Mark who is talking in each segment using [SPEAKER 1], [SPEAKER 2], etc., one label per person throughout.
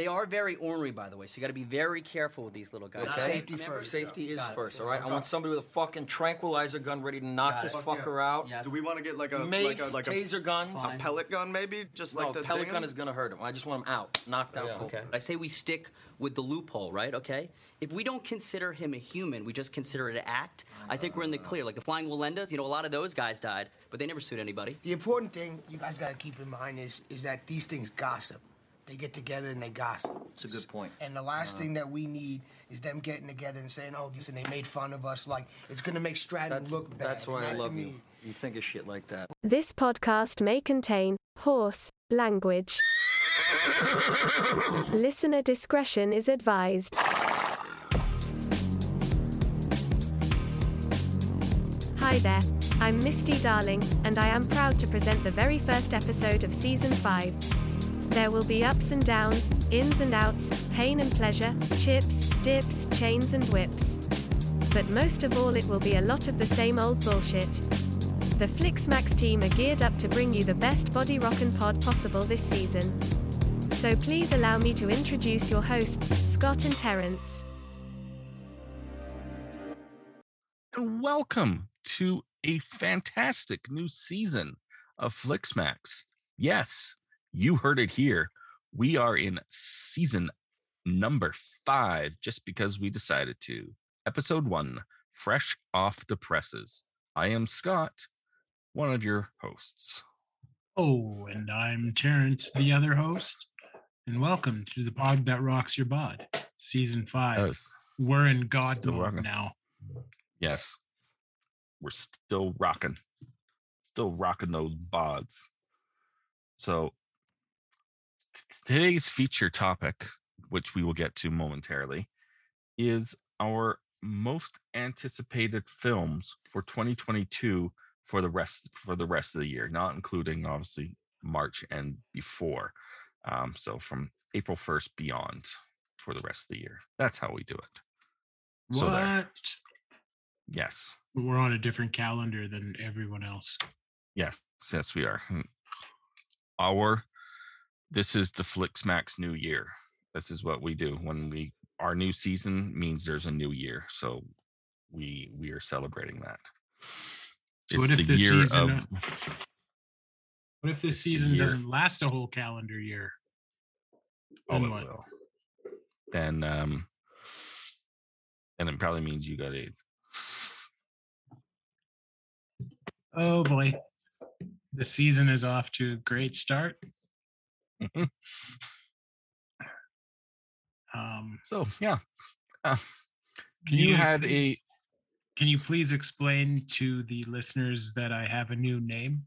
[SPEAKER 1] They are very ornery, by the way, so you got to be very careful with these little guys.
[SPEAKER 2] Okay.
[SPEAKER 3] Safety
[SPEAKER 1] Remember-
[SPEAKER 3] first.
[SPEAKER 2] Safety is first, all right? I want somebody with a fucking tranquilizer gun ready to knock this
[SPEAKER 1] it.
[SPEAKER 2] fucker out.
[SPEAKER 1] Yes.
[SPEAKER 4] Do we want to get like a
[SPEAKER 2] Mace,
[SPEAKER 4] like a, like a,
[SPEAKER 2] taser guns.
[SPEAKER 4] a pellet gun maybe? Just like
[SPEAKER 2] no,
[SPEAKER 4] the
[SPEAKER 2] pellet
[SPEAKER 4] thing?
[SPEAKER 2] gun is gonna hurt him. I just want him out, knocked out. cold.
[SPEAKER 1] Okay. I say we stick with the loophole, right? Okay. If we don't consider him a human, we just consider it an act. I think we're in the clear. Like the flying Wallendas, you know, a lot of those guys died, but they never sued anybody.
[SPEAKER 3] The important thing you guys got to keep in mind is is that these things gossip. They get together and they gossip.
[SPEAKER 2] It's a good point.
[SPEAKER 3] And the last uh-huh. thing that we need is them getting together and saying, "Oh, this," and they made fun of us. Like it's gonna make Stratton
[SPEAKER 2] That's,
[SPEAKER 3] look bad.
[SPEAKER 2] that's why I
[SPEAKER 3] that to
[SPEAKER 2] love
[SPEAKER 3] me-
[SPEAKER 2] you. You think of shit like that.
[SPEAKER 5] This podcast may contain horse language. Listener discretion is advised. Hi there, I'm Misty Darling, and I am proud to present the very first episode of Season 5. There will be ups and downs, ins and outs, pain and pleasure, chips, dips, chains and whips. But most of all, it will be a lot of the same old bullshit. The Flixmax team are geared up to bring you the best body rockin' pod possible this season. So please allow me to introduce your hosts, Scott and Terrence.
[SPEAKER 6] and welcome to a fantastic new season of Flixmax. Yes, you heard it here. We are in season number five just because we decided to. Episode one, fresh off the presses. I am Scott, one of your hosts.
[SPEAKER 7] Oh, and I'm Terrence, the other host, and welcome to the pod that rocks your bod, season oh, five.
[SPEAKER 6] Yes.
[SPEAKER 7] We're in God mode
[SPEAKER 6] rocking.
[SPEAKER 7] now.
[SPEAKER 6] Yes. We're still rocking. Still rocking those bods. So today's feature topic, which we will get to momentarily, is our most anticipated films for 2022 for the rest for the rest of the year, not including obviously March and before. Um, so from April 1st beyond for the rest of the year. That's how we do it. So there.
[SPEAKER 7] What?
[SPEAKER 6] Yes.
[SPEAKER 7] We're on a different calendar than everyone else.
[SPEAKER 6] Yes, yes, we are. Hmm. Our this is the Flixmax new year. This is what we do when we our new season means there's a new year. So we we are celebrating that.
[SPEAKER 7] So what if this season, uh, What if this season
[SPEAKER 6] year.
[SPEAKER 7] doesn't last a whole calendar year?
[SPEAKER 6] oh,
[SPEAKER 7] then
[SPEAKER 6] it
[SPEAKER 7] what?
[SPEAKER 6] will. Then um then it probably means you got AIDS.
[SPEAKER 7] Oh boy. The season is off to a great start. Um,
[SPEAKER 6] So yeah. Uh,
[SPEAKER 7] can
[SPEAKER 6] you
[SPEAKER 7] you
[SPEAKER 6] had
[SPEAKER 7] please-
[SPEAKER 6] a
[SPEAKER 7] Can you please explain to the listeners that I have a new name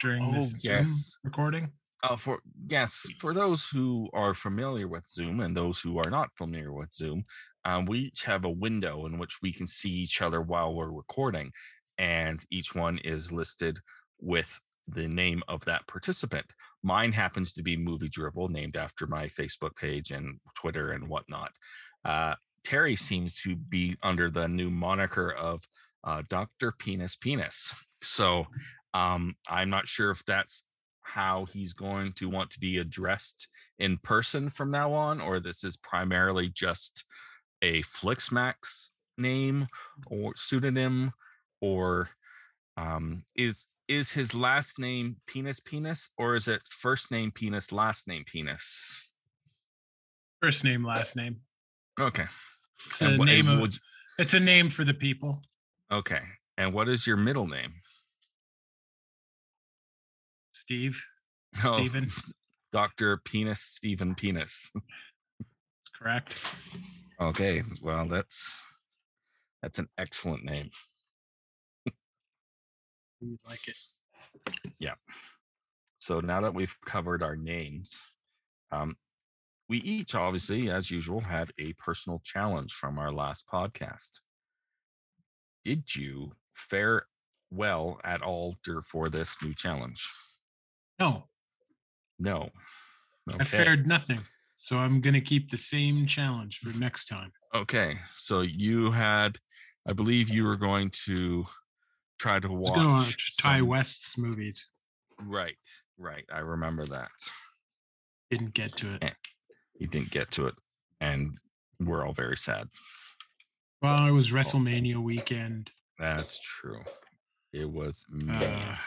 [SPEAKER 7] during
[SPEAKER 6] Oh,
[SPEAKER 7] this Zoom
[SPEAKER 6] yes.
[SPEAKER 7] recording?
[SPEAKER 6] Uh, for yes, for those who are familiar with Zoom and those who are not familiar with Zoom, um, we each have a window in which we can see each other while we're recording, and each one is listed with the name of that participant. Mine happens to be Movie Dribble, named after my Facebook page and Twitter and whatnot. Uh, Terry seems to be under the new moniker of uh, Dr. Penis Penis. So um, I'm not sure if that's how he's going to want to be addressed in person from now on, or this is primarily just a Flixmax name or pseudonym, or um, is is his last name Penis Penis, or is it first name Penis, last name Penis?
[SPEAKER 7] First name, uh, last name.
[SPEAKER 6] Okay.
[SPEAKER 7] It's
[SPEAKER 6] And
[SPEAKER 7] a
[SPEAKER 6] what-
[SPEAKER 7] name of, it's a name for the people.
[SPEAKER 6] okay. And what is your middle name?
[SPEAKER 7] Steve.
[SPEAKER 6] Oh,
[SPEAKER 7] Steven.
[SPEAKER 6] Dr. Penis Stephen Penis.
[SPEAKER 7] Correct.
[SPEAKER 6] Okay, well that's that's an excellent name.
[SPEAKER 7] We like it. Yeah.
[SPEAKER 6] So now that we've covered our names, um, we each obviously, as usual, had a personal challenge from our last podcast. Did you fare well at all for this new challenge?
[SPEAKER 7] No,
[SPEAKER 6] No.
[SPEAKER 7] I fared nothing. So I'm going to keep the same challenge for next time.
[SPEAKER 6] Okay. So you had, I believe you were going to try to watch.
[SPEAKER 7] watch
[SPEAKER 6] Ti
[SPEAKER 7] West's movies.
[SPEAKER 6] Right. Right. I remember that.
[SPEAKER 7] Didn't get to it.
[SPEAKER 6] Eh. he didn't get to it, and we're all very sad.
[SPEAKER 7] Well, it was WrestleMania weekend.
[SPEAKER 6] That's true. It was
[SPEAKER 7] Uh,
[SPEAKER 6] mania.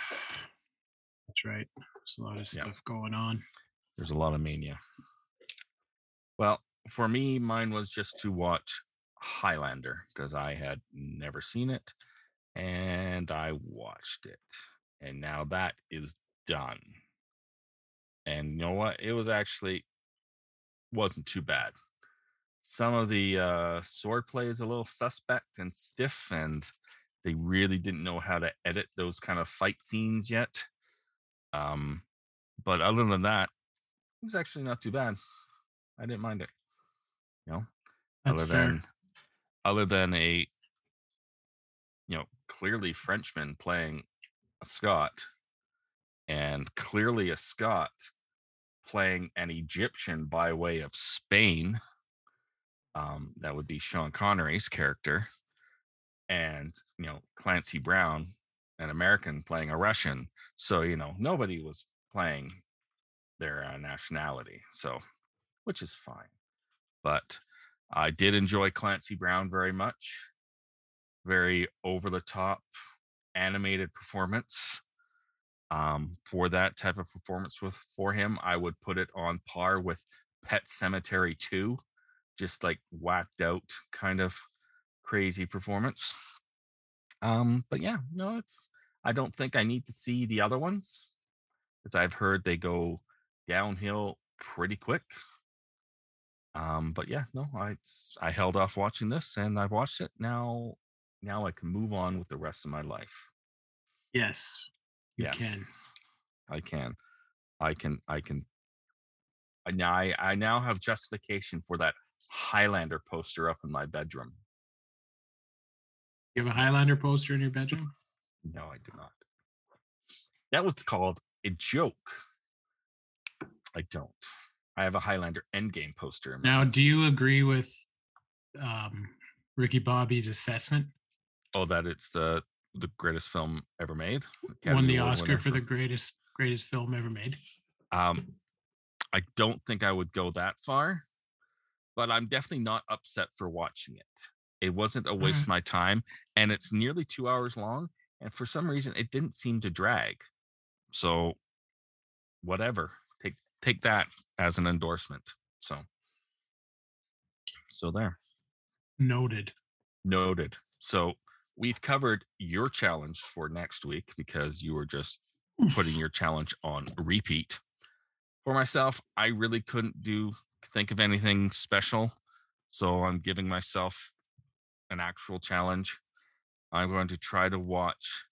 [SPEAKER 7] that's right. There's a lot of
[SPEAKER 6] Yeah.
[SPEAKER 7] stuff going on.
[SPEAKER 6] There's a lot of mania. Well, for me, mine was just to watch Highlander because I had never seen it and I watched it. And now that is done. And you know what? It was actually wasn't too bad. Some of the uh sword play is a little suspect and stiff and they really didn't know how to edit those kind of fight scenes yet. Um but other than that, it was actually not too bad. I didn't mind it. You know,
[SPEAKER 7] That's
[SPEAKER 6] other
[SPEAKER 7] fair.
[SPEAKER 6] than other than a you know clearly Frenchman playing a Scot, and clearly a Scot playing an Egyptian by way of Spain. Um, that would be Sean Connery's character, and you know Clancy Brown, an American playing a Russian. So you know nobody was playing their uh, nationality. So, which is fine. But I did enjoy Clancy Brown very much. Very over the top animated performance. Um, for that type of performance with for him, I would put it on par with Pet Sematary 2, just like whacked out kind of crazy performance. Um, but yeah, no, it's I don't think I need to see the other ones because I've heard they go downhill pretty quick. Um, but yeah, no, I I held off watching this and I've watched it. Now now I can move on with the rest of my life.
[SPEAKER 7] Yes, you
[SPEAKER 6] Yes.
[SPEAKER 7] can.
[SPEAKER 6] I can. I can I can I now I, I now have justification for that Highlander poster up in my bedroom.
[SPEAKER 7] You have a Highlander poster in your bedroom?
[SPEAKER 6] No, I do not. That was called a joke. I don't. I have a Highlander Endgame poster. In my
[SPEAKER 7] Now, do you agree with um, Ricky Bobby's assessment?
[SPEAKER 6] Oh, that it's uh, the greatest film ever made.
[SPEAKER 7] Won the
[SPEAKER 6] Award
[SPEAKER 7] Oscar
[SPEAKER 6] winner
[SPEAKER 7] for the greatest greatest film ever made.
[SPEAKER 6] Um, I don't think I would go that far, but I'm definitely not upset for watching it. It wasn't a waste of my time, and it's nearly two hours long. And for some reason, it didn't seem to drag. So, whatever. Take take that as an endorsement. So, so there.
[SPEAKER 7] Noted.
[SPEAKER 6] Noted. So we've covered your challenge for next week because you were just putting your challenge on repeat. For myself, I really couldn't do think of anything special. So I'm giving myself an actual challenge. I'm going to try to watch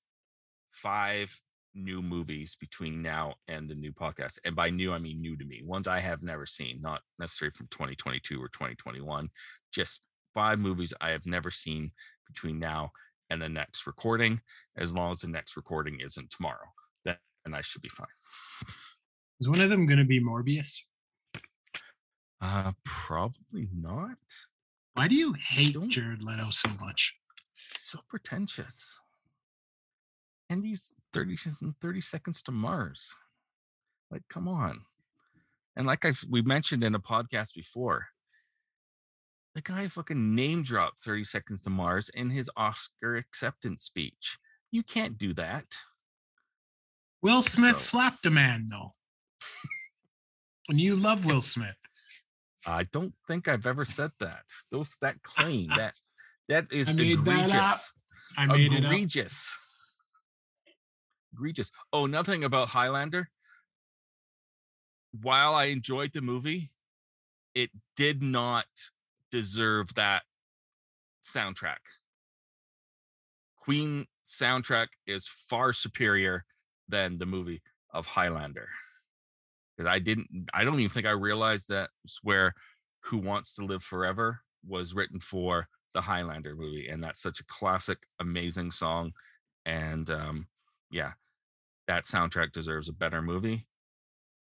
[SPEAKER 6] five new movies between now and the new podcast. And by new, I mean new to me, ones I have never seen, not necessarily from 2022 or 2021, just five movies I have never seen between now and the next recording, as long as the next recording isn't tomorrow. Then I should be fine.
[SPEAKER 7] Is one of them going to be Morbius?
[SPEAKER 6] Uh, probably not.
[SPEAKER 7] Why do you hate Jared Leto so much?
[SPEAKER 6] He's so pretentious. And he's 30, 30 seconds to Mars. Like, come on. And like I've we mentioned in a podcast before, the guy fucking name dropped 30 seconds to Mars in his Oscar acceptance speech. You can't do that.
[SPEAKER 7] Will Smith
[SPEAKER 6] So-
[SPEAKER 7] slapped a man though. and you love Will Smith.
[SPEAKER 6] I don't think I've ever said that. Those that claim that that is
[SPEAKER 7] I made that
[SPEAKER 6] egregious.
[SPEAKER 7] up. I made it up.
[SPEAKER 6] egregious. Egregious. Oh, nothing about Highlander. While I enjoyed the movie, it did not deserve that soundtrack. Queen soundtrack is far superior than the movie of Highlander. Because I didn't, I don't even think I realized that was where Who Wants to Live Forever was written for the Highlander movie. And that's such a classic, amazing song. And um, yeah, that soundtrack deserves a better movie.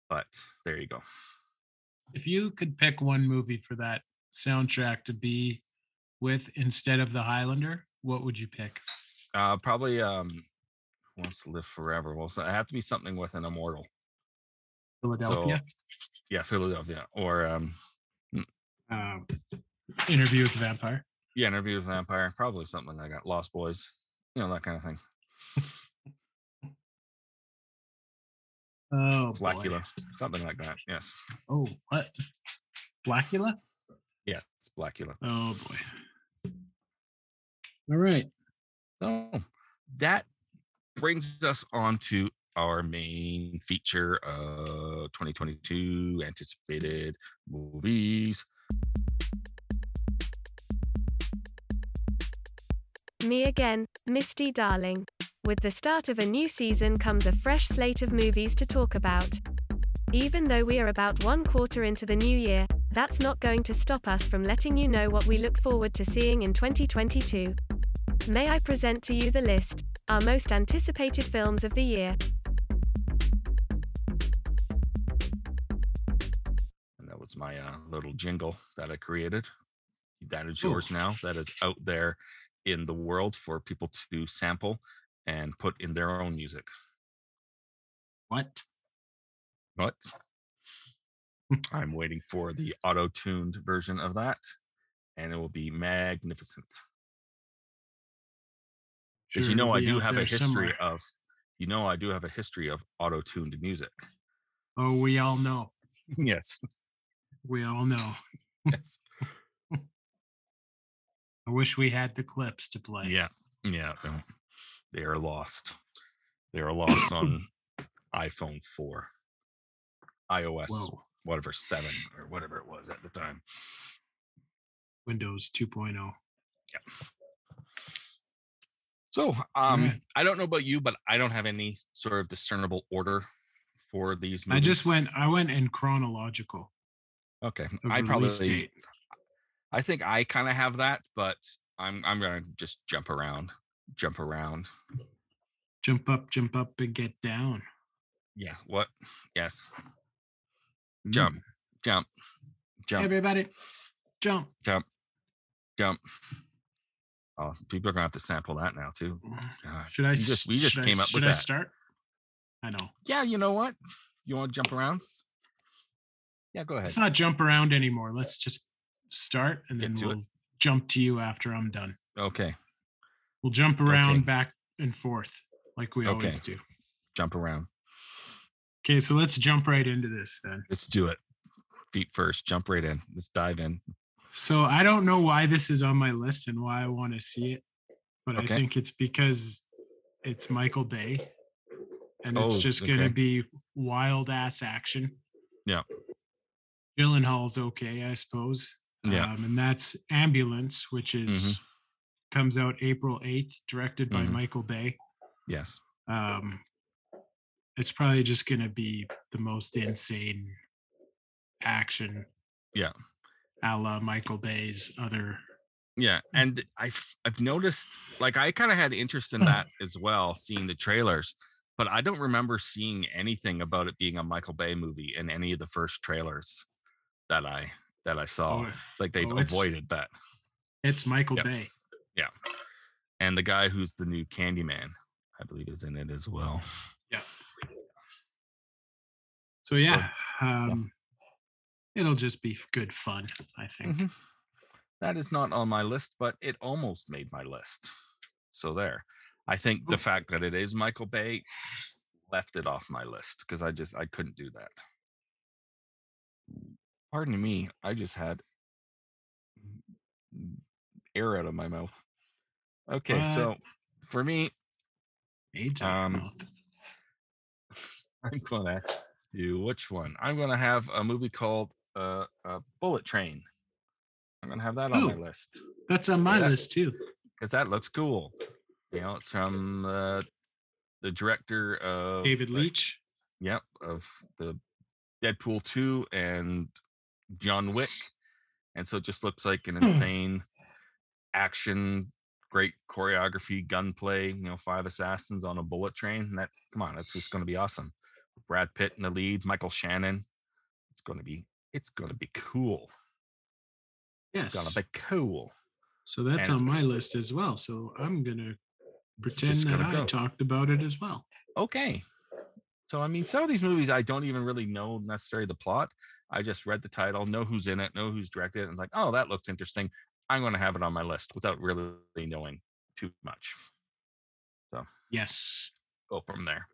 [SPEAKER 6] But there you go.
[SPEAKER 7] If you could pick one movie for that soundtrack to be with instead of the Highlander, what would you pick?
[SPEAKER 6] Uh, probably um, Who Wants to Live Forever. Well, so it have to be something with an immortal.
[SPEAKER 7] Philadelphia.
[SPEAKER 6] Yeah, Philadelphia. Or um,
[SPEAKER 7] Uh, interview with the vampire.
[SPEAKER 6] Yeah, Interview with a Vampire, probably something like that. Lost Boys, you know that kind of thing.
[SPEAKER 7] Oh, boy.
[SPEAKER 6] Blackula, something like that. Yes,
[SPEAKER 7] Oh, what? Blackula?
[SPEAKER 6] Yeah, it's Blackula.
[SPEAKER 7] Oh boy. All right.
[SPEAKER 6] So that brings us on to our main feature of 2022 anticipated movies.
[SPEAKER 5] Me again, Misty Darling. With the start of a new season comes a fresh slate of movies to talk about. Even though we are about one quarter into the new year, that's not going to stop us from letting you know what we look forward to seeing in 2022. May I present to you the list, our most anticipated films of the year.
[SPEAKER 6] And that was my uh, little jingle that I created. That is
[SPEAKER 7] Ooh.
[SPEAKER 6] yours now. That is out there in the world for people to sample and put in their own music.
[SPEAKER 7] What?
[SPEAKER 6] What? I'm waiting for the auto-tuned version of that, and it will be magnificent. Because
[SPEAKER 7] Sure,
[SPEAKER 6] you know I do have a history
[SPEAKER 7] somewhere.
[SPEAKER 6] of, you know I do have a history of auto-tuned music.
[SPEAKER 7] Oh, we all know.
[SPEAKER 6] yes,
[SPEAKER 7] We all know.
[SPEAKER 6] yes,
[SPEAKER 7] I wish we had the clips to play.
[SPEAKER 6] yeah, yeah. They are lost. They are lost on iPhone four, iOS,
[SPEAKER 7] Whoa.
[SPEAKER 6] Whatever seven or whatever it was at the time.
[SPEAKER 7] Windows oh. Yeah.
[SPEAKER 6] So, um,
[SPEAKER 7] right.
[SPEAKER 6] I don't know about you, but I don't have any sort of discernible order for these. Movies.
[SPEAKER 7] I just went. I went in chronological.
[SPEAKER 6] Okay, I probably.
[SPEAKER 7] date.
[SPEAKER 6] I think I kind of have that, but I'm I'm gonna just jump around, jump around.
[SPEAKER 7] Jump up, jump up, and get down.
[SPEAKER 6] Yeah. What? Yes.
[SPEAKER 7] Mm.
[SPEAKER 6] Jump, jump, jump,
[SPEAKER 7] Everybody, jump.
[SPEAKER 6] jump, jump. Oh, people are gonna have to sample that now too. God,
[SPEAKER 7] Should I?
[SPEAKER 6] we just we just
[SPEAKER 7] should
[SPEAKER 6] came
[SPEAKER 7] I,
[SPEAKER 6] up
[SPEAKER 7] should
[SPEAKER 6] with
[SPEAKER 7] I
[SPEAKER 6] that.
[SPEAKER 7] start? I know.
[SPEAKER 6] Yeah. You know what? You want to jump around? Yeah. Go ahead.
[SPEAKER 7] Let's not jump around anymore. Let's just start, and then we'll jump to you after I'm done.
[SPEAKER 6] Okay.
[SPEAKER 7] We'll jump around
[SPEAKER 6] Okay.
[SPEAKER 7] back and forth like we always do.
[SPEAKER 6] Jump around.
[SPEAKER 7] Okay, so let's jump right into this then.
[SPEAKER 6] Let's do it. Feet first. Jump right in. Let's dive in.
[SPEAKER 7] So I don't know why this is on my list and why I want to see it, but I think it's because it's Michael Bay and it's
[SPEAKER 6] Oh,
[SPEAKER 7] just going to
[SPEAKER 6] okay.
[SPEAKER 7] be wild ass action.
[SPEAKER 6] Yeah.
[SPEAKER 7] Gyllenhaal's okay, I suppose.
[SPEAKER 6] Yeah. Mm-hmm.
[SPEAKER 7] Um, and that's Ambulance, which is comes out April 8th, directed by
[SPEAKER 6] Mhm.
[SPEAKER 7] Michael Bay.
[SPEAKER 6] Yes.
[SPEAKER 7] Um, it's probably just going to be the most insane action.
[SPEAKER 6] Yeah.
[SPEAKER 7] A la Michael Bay's other.
[SPEAKER 6] Yeah, mm. and I've I've noticed like I kind of had interest in that as well, seeing the trailers, but I don't remember seeing anything about it being a Michael Bay movie in any of the first trailers that I that I saw.
[SPEAKER 7] Oh,
[SPEAKER 6] it's like they've
[SPEAKER 7] oh, it's-
[SPEAKER 6] avoided that.
[SPEAKER 7] It's Michael
[SPEAKER 6] Yep.
[SPEAKER 7] Bay. Yeah.
[SPEAKER 6] And the guy who's the new Candyman, I believe, is in it as well.
[SPEAKER 7] Yeah. So yeah, um, it'll just be good fun, I think.
[SPEAKER 6] Mhm. That is not on my list, but it almost made my list. So there. I think the fact that it is Michael Bay left it off my list because I just I couldn't do that. Pardon me, I just had air out of my mouth. Okay, so for me, Um,
[SPEAKER 7] mouth.
[SPEAKER 6] I'm gonna do which one? I'm gonna have a movie called uh, uh Bullet Train. I'm gonna have that on my list.
[SPEAKER 7] That's on my
[SPEAKER 6] that-
[SPEAKER 7] list too.
[SPEAKER 6] because that looks cool. You know, it's from uh, the director of
[SPEAKER 7] David Leitch.
[SPEAKER 6] Yep, of the Deadpool two and John Wick, and so it just looks like an insane action, great choreography, gunplay. You know, five assassins on a bullet train. And that come on, that's just going to be awesome. Brad Pitt in the lead, Michael Shannon. It's going to be it's going to be cool. Yes. It's going to be cool.
[SPEAKER 7] So that's
[SPEAKER 6] and
[SPEAKER 7] on my list as well. So I'm gonna pretend that I
[SPEAKER 6] go.
[SPEAKER 7] talked about it as well.
[SPEAKER 6] okay. So I mean, some of these movies I don't even really know necessarily the plot. I just read the title, know who's in it, know who's directed, it, and like, oh, that looks interesting. I'm going to have it on my list without really knowing too much.
[SPEAKER 7] So, yes.
[SPEAKER 6] Go from there.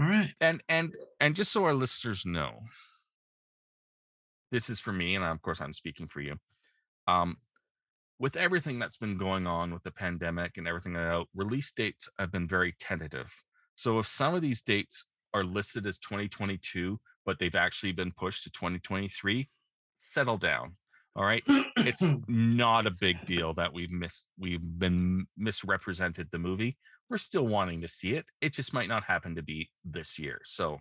[SPEAKER 7] All right.
[SPEAKER 6] and and and just so our listeners know this is for me and of course i'm speaking for you. Um with everything that's been going on with the pandemic and everything else release dates have been very tentative. So if some of these dates are listed as 2022 but they've actually been pushed to 2023 settle down all right it's not a big deal that we've missed we've been misrepresented the movie we're still wanting to see it it just might not happen to be this year so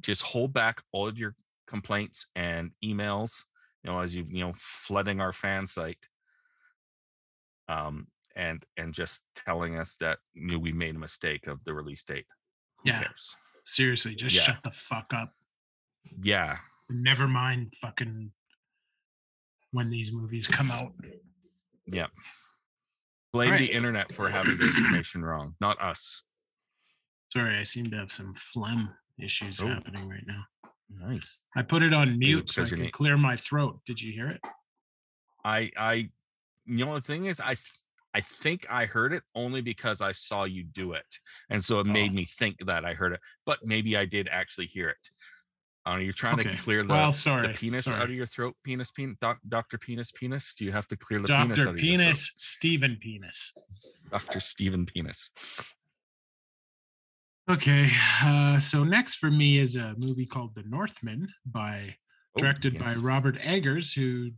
[SPEAKER 6] just hold back all of your complaints and emails you know as you you know flooding our fan site um and and just telling us that you know, we made a mistake of the release date who
[SPEAKER 7] Yeah.
[SPEAKER 6] cares
[SPEAKER 7] Seriously, just
[SPEAKER 6] Yeah.
[SPEAKER 7] shut the fuck up.
[SPEAKER 6] yeah
[SPEAKER 7] Never mind fucking when these movies come out.
[SPEAKER 6] yeah blame
[SPEAKER 7] Alright.
[SPEAKER 6] the internet for having the information wrong not us
[SPEAKER 7] Sorry, I seem to have some phlegm issues
[SPEAKER 6] Oh.
[SPEAKER 7] happening right now.
[SPEAKER 6] nice
[SPEAKER 7] I put it on mute so I
[SPEAKER 6] because your
[SPEAKER 7] could
[SPEAKER 6] name-
[SPEAKER 7] clear my throat. Did you hear it?
[SPEAKER 6] I I you know the thing is I I think I heard it only because I saw you do it. And so it made
[SPEAKER 7] Oh.
[SPEAKER 6] me think that I heard it, but maybe I did actually hear it. Uh, you're trying
[SPEAKER 7] Okay.
[SPEAKER 6] to clear the,
[SPEAKER 7] well,
[SPEAKER 6] the
[SPEAKER 7] sorry.
[SPEAKER 6] penis out of your throat, penis, penis, doc, Dr. Penis, penis. Do you have to clear the penis
[SPEAKER 7] Dr. Penis, Stephen Penis.
[SPEAKER 6] Dr. Stephen Penis.
[SPEAKER 7] Okay, uh, so next for me is a movie called The Northman by
[SPEAKER 6] Oh,
[SPEAKER 7] directed by. Robert Eggers, who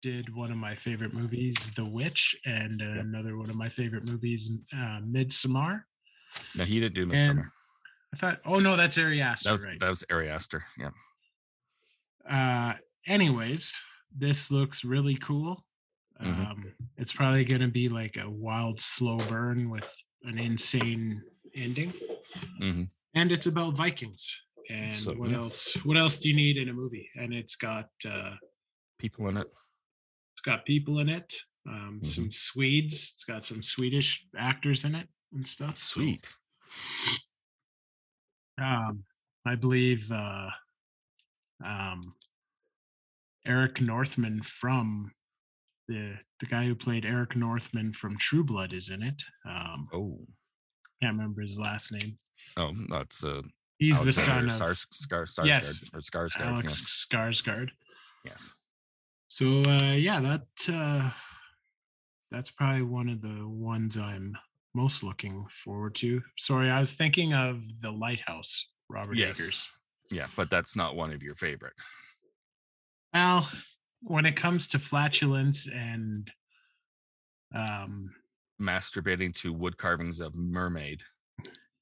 [SPEAKER 7] did one of my favorite movies, The Witch, and uh, another one of my favorite movies, uh, Midsommar.
[SPEAKER 6] No, he didn't do Midsommar.
[SPEAKER 7] I thought, oh no, that's Ari Aster,
[SPEAKER 6] That was
[SPEAKER 7] right?
[SPEAKER 6] that was Ari Aster. Yeah.
[SPEAKER 7] uh anyways this looks really cool
[SPEAKER 6] Mhm.
[SPEAKER 7] um it's probably gonna be like a wild slow burn with an insane ending
[SPEAKER 6] Mm-hmm.
[SPEAKER 7] and it's about vikings and
[SPEAKER 6] So,
[SPEAKER 7] what
[SPEAKER 6] yes.
[SPEAKER 7] else what else do you need in a movie and it's got uh
[SPEAKER 6] People in it.
[SPEAKER 7] it's got people in it um
[SPEAKER 6] Mm-hmm.
[SPEAKER 7] some swedes it's got some swedish actors in it and stuff so,
[SPEAKER 6] Sweet.
[SPEAKER 7] Um i believe uh um eric northman from the the guy who played eric northman from true blood is in it um
[SPEAKER 6] Oh.
[SPEAKER 7] can't remember his last name
[SPEAKER 6] Oh, that's uh
[SPEAKER 7] he's the son of
[SPEAKER 6] Sars- Scar- Sarsgaard,
[SPEAKER 7] Yes,
[SPEAKER 6] or Skarsgård.
[SPEAKER 7] alex skarsgård
[SPEAKER 6] Yes. yes.
[SPEAKER 7] so uh yeah that uh that's probably one of the ones i'm most looking forward to sorry i was thinking of the lighthouse robert
[SPEAKER 6] Yes.
[SPEAKER 7] eggers
[SPEAKER 6] Yeah, but that's not one of your favorite.
[SPEAKER 7] Well, when it comes to flatulence and um
[SPEAKER 6] Masturbating to wood carvings of mermaid.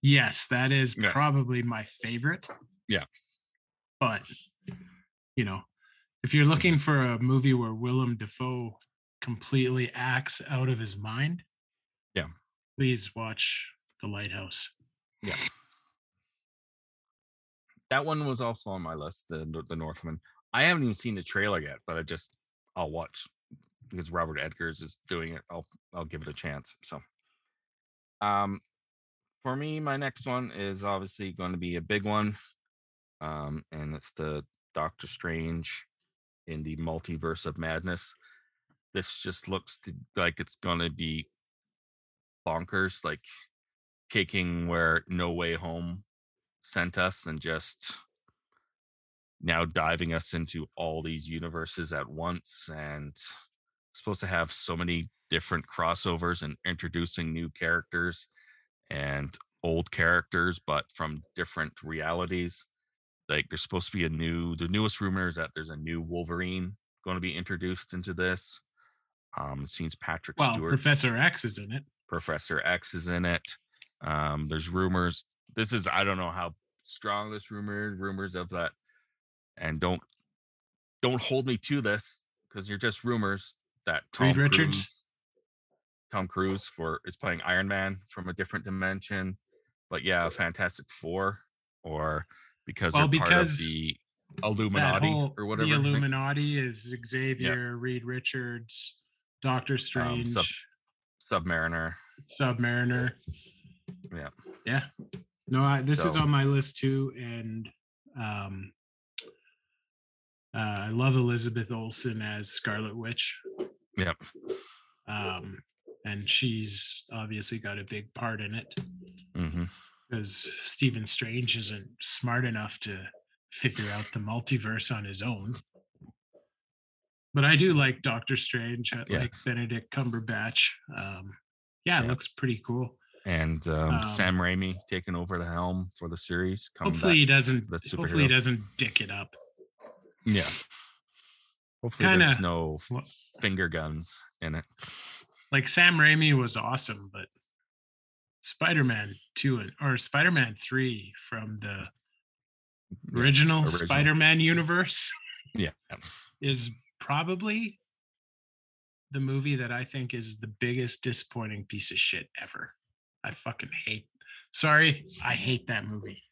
[SPEAKER 7] yes, that is probably my favorite.
[SPEAKER 6] Yeah.
[SPEAKER 7] But you know, if you're looking for a movie where Willem Dafoe completely acts out of his mind. Please watch The Lighthouse. Yeah.
[SPEAKER 6] That one was also on my list, the the Northman. I haven't even seen the trailer yet, but I just I'll watch because Robert Edgars is doing it. I'll I'll give it a chance. So, um, for me, my next one is obviously going to be a big one, um, and it's the Doctor Strange in the Multiverse of Madness. This just looks to like it's going to be bonkers, like taking where No Way Home sent us and just now diving us into all these universes at once and supposed to have so many different crossovers and introducing new characters and old characters but from different realities like there's supposed to be a new the newest rumor is that there's a new wolverine going to be introduced into this um seems patrick
[SPEAKER 7] Well,
[SPEAKER 6] stewart
[SPEAKER 7] Professor X is in it.
[SPEAKER 6] Professor X is in it. Um, there's rumors. This is I don't know how strong this rumor rumors of that, and don't don't hold me to this because you're just rumors that Tom
[SPEAKER 7] Reed Richards?
[SPEAKER 6] Cruise, Tom Cruise for is playing Iron Man from a different dimension, but yeah, Fantastic Four or because
[SPEAKER 7] Well,
[SPEAKER 6] they're part of the Illuminati
[SPEAKER 7] whole,
[SPEAKER 6] or whatever.
[SPEAKER 7] The. Illuminati is Xavier, Reed Richards, Doctor Strange,
[SPEAKER 6] sub- Submariner.
[SPEAKER 7] Submariner.
[SPEAKER 6] Yeah.
[SPEAKER 7] Yeah. No, I, this is on my list too, and um, Uh, I love Elizabeth Olsen as Scarlet Witch.
[SPEAKER 6] Yep.
[SPEAKER 7] Um, and she's obviously got a big part in it because Stephen Strange isn't smart enough to figure out the multiverse on his own. But I do like Doctor Strange. I like Benedict Cumberbatch. Um, yeah, it
[SPEAKER 6] Yeah.
[SPEAKER 7] looks pretty cool.
[SPEAKER 6] And um,
[SPEAKER 7] Um,
[SPEAKER 6] Sam Raimi taking over the helm for the series.
[SPEAKER 7] Hopefully he doesn't. Hopefully he doesn't dick it up.
[SPEAKER 6] Yeah. Hopefully
[SPEAKER 7] Kinda-
[SPEAKER 6] there's no
[SPEAKER 7] Well,
[SPEAKER 6] finger guns in it.
[SPEAKER 7] Like Sam Raimi was awesome, but Spider-Man two and or Spider-Man three from the
[SPEAKER 6] Yeah,
[SPEAKER 7] original,
[SPEAKER 6] original.
[SPEAKER 7] Spider-Man universe
[SPEAKER 6] Yeah.
[SPEAKER 7] is probably the movie that I think is the biggest disappointing piece of shit ever. I fucking hate. Sorry, I hate that movie.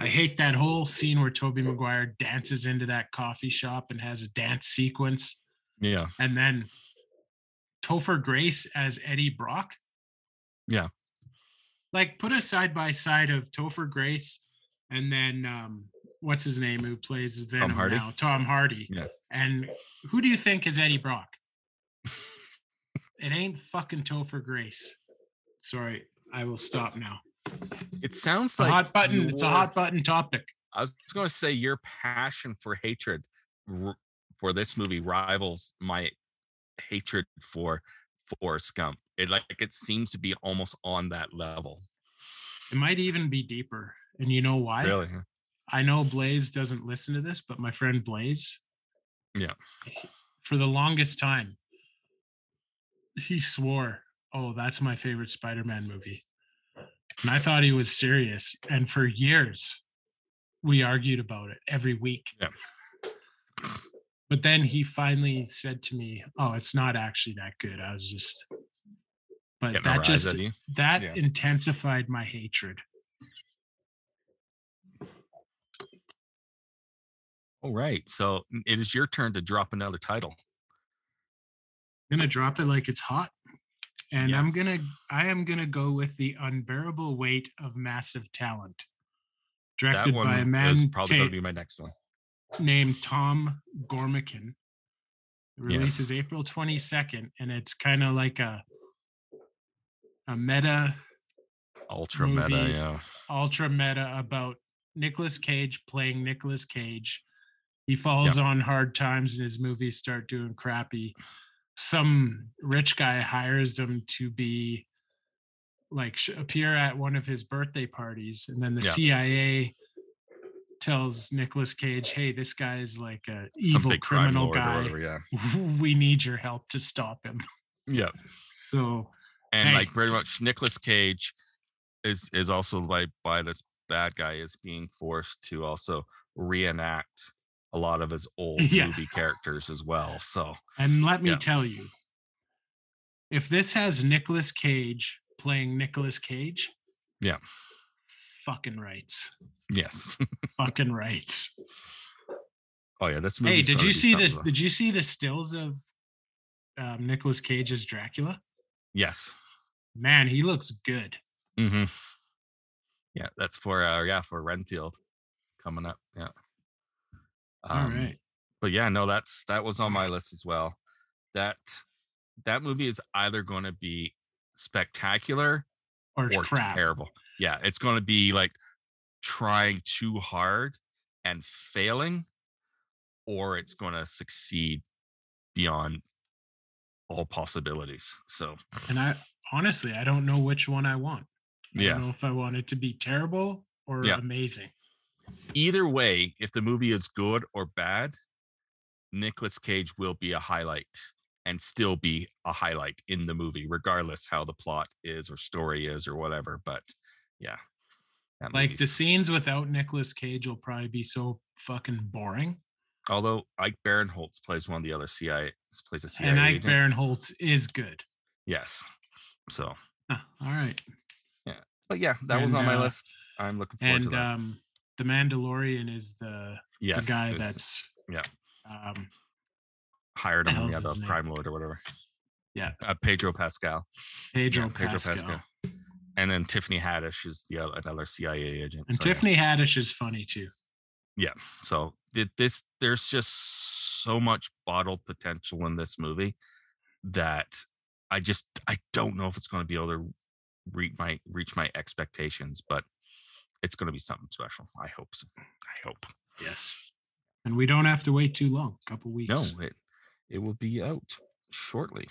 [SPEAKER 7] I hate that whole scene where Tobey Maguire dances into that coffee shop and has a dance sequence,
[SPEAKER 6] Yeah.
[SPEAKER 7] and then Topher Grace as Eddie Brock.
[SPEAKER 6] Yeah.
[SPEAKER 7] Like put a side by side of Topher Grace and then um what's his name who plays Venom
[SPEAKER 6] Hardy?
[SPEAKER 7] now? Tom Hardy.
[SPEAKER 6] Yes.
[SPEAKER 7] And who do you think is Eddie Brock? it ain't fucking Topher Grace. Sorry, I will stop now.
[SPEAKER 6] It sounds
[SPEAKER 7] It's a
[SPEAKER 6] like
[SPEAKER 7] hot button. It's a hot button topic.
[SPEAKER 6] I was going to say your passion for hatred for this movie rivals my hatred for Forrest Gump. It like it seems to be almost on that level.
[SPEAKER 7] It might even be deeper. And you know why?
[SPEAKER 6] Really?
[SPEAKER 7] I know Blaze doesn't listen to this, but my friend Blaze,
[SPEAKER 6] Yeah.
[SPEAKER 7] for the longest time, he swore, "Oh, that's my favorite Spider-Man movie," and I thought he was serious. And for years, we argued about it every week.
[SPEAKER 6] Yeah.
[SPEAKER 7] But then he finally said to me, "Oh, it's not actually that good." I was just, but
[SPEAKER 6] Getting
[SPEAKER 7] that just
[SPEAKER 6] out of you?
[SPEAKER 7] that
[SPEAKER 6] Yeah.
[SPEAKER 7] intensified my hatred.
[SPEAKER 6] All right. So mm, it is your turn to drop another title.
[SPEAKER 7] I'm gonna drop it like it's hot. And I'm gonna I am gonna go with the unbearable weight of massive talent. Directed by a
[SPEAKER 6] is
[SPEAKER 7] man
[SPEAKER 6] probably gonna be my next one.
[SPEAKER 7] named Tom Gormican. It
[SPEAKER 6] Yes.
[SPEAKER 7] releases April 22nd, and it's kind of like a a meta,
[SPEAKER 6] Ultra meta, yeah.
[SPEAKER 7] ultra meta about Nicolas Cage playing Nicolas Cage. He falls on hard times and his movies start doing crappy. Some rich guy hires him to be like appear at one of his birthday parties, and then the
[SPEAKER 6] Yeah.
[SPEAKER 7] CIA tells Nicolas Cage, "Hey, this guy is like a evil criminal guy.
[SPEAKER 6] whatever, yeah.
[SPEAKER 7] we need your help to stop him."
[SPEAKER 6] Yeah.
[SPEAKER 7] So
[SPEAKER 6] and
[SPEAKER 7] Hey.
[SPEAKER 6] like pretty much Nicolas Cage is is also like by this bad guy is being forced to also reenact a lot of his old
[SPEAKER 7] Yeah.
[SPEAKER 6] movie characters as well. So
[SPEAKER 7] And let me
[SPEAKER 6] Yeah.
[SPEAKER 7] tell you, if this has Nicolas Cage playing Nicolas Cage,
[SPEAKER 6] Yeah.
[SPEAKER 7] fucking rights,
[SPEAKER 6] yes.
[SPEAKER 7] fucking rights.
[SPEAKER 6] oh yeah, this movie.
[SPEAKER 7] Hey, did you see this? Did you see the stills of um, Nicolas Cage as Dracula?
[SPEAKER 6] Yes.
[SPEAKER 7] Man, he looks good.
[SPEAKER 6] hmm Yeah, that's for uh yeah, for Renfield coming up. Yeah.
[SPEAKER 7] All
[SPEAKER 6] Um,
[SPEAKER 7] right.
[SPEAKER 6] But yeah, no, that's that was on my list as well. That that movie is either going to be spectacular
[SPEAKER 7] Or,
[SPEAKER 6] or terrible. Yeah, it's going to be like trying too hard and failing, or it's going to succeed beyond all possibilities. So
[SPEAKER 7] And I honestly, I don't know which one I want. I
[SPEAKER 6] yeah,
[SPEAKER 7] don't know if I want it to be terrible or
[SPEAKER 6] Yeah.
[SPEAKER 7] amazing.
[SPEAKER 6] Either way, if the movie is good or bad, Nicolas Cage will be a highlight and still be a highlight in the movie, regardless how the plot is or story is or whatever. But yeah,
[SPEAKER 7] Like the scenes without Nicolas Cage will probably be so fucking boring.
[SPEAKER 6] although Ike Barinholtz plays one of the other CIA plays a CIA
[SPEAKER 7] and Ike
[SPEAKER 6] agent.
[SPEAKER 7] Barinholtz is good.
[SPEAKER 6] yes, so
[SPEAKER 7] Huh, all right. Yeah.
[SPEAKER 6] But yeah, that was
[SPEAKER 7] And,
[SPEAKER 6] on my
[SPEAKER 7] uh,
[SPEAKER 6] list. I'm looking forward to that.
[SPEAKER 7] um the Mandalorian is the
[SPEAKER 6] yes,
[SPEAKER 7] the guy that's
[SPEAKER 6] yeah.
[SPEAKER 7] um
[SPEAKER 6] hired him, yeah, the
[SPEAKER 7] name?
[SPEAKER 6] crime lord or whatever.
[SPEAKER 7] Yeah.
[SPEAKER 6] uh, Pedro Pascal.
[SPEAKER 7] Pedro,
[SPEAKER 6] Yeah, Pedro
[SPEAKER 7] Pascal.
[SPEAKER 6] Pascal. And then Tiffany Haddish is the other, another CIA agent.
[SPEAKER 7] And
[SPEAKER 6] so, yeah.
[SPEAKER 7] Tiffany Haddish is funny too. Yeah.
[SPEAKER 6] So that this there's just so much bottled potential in this movie that I just I don't know if it's going to be able to reach my reach my expectations, but it's going to be something special. I hope so. I hope.
[SPEAKER 7] Yes. And we don't have to wait too long. A couple weeks.
[SPEAKER 6] No, it it will be out shortly.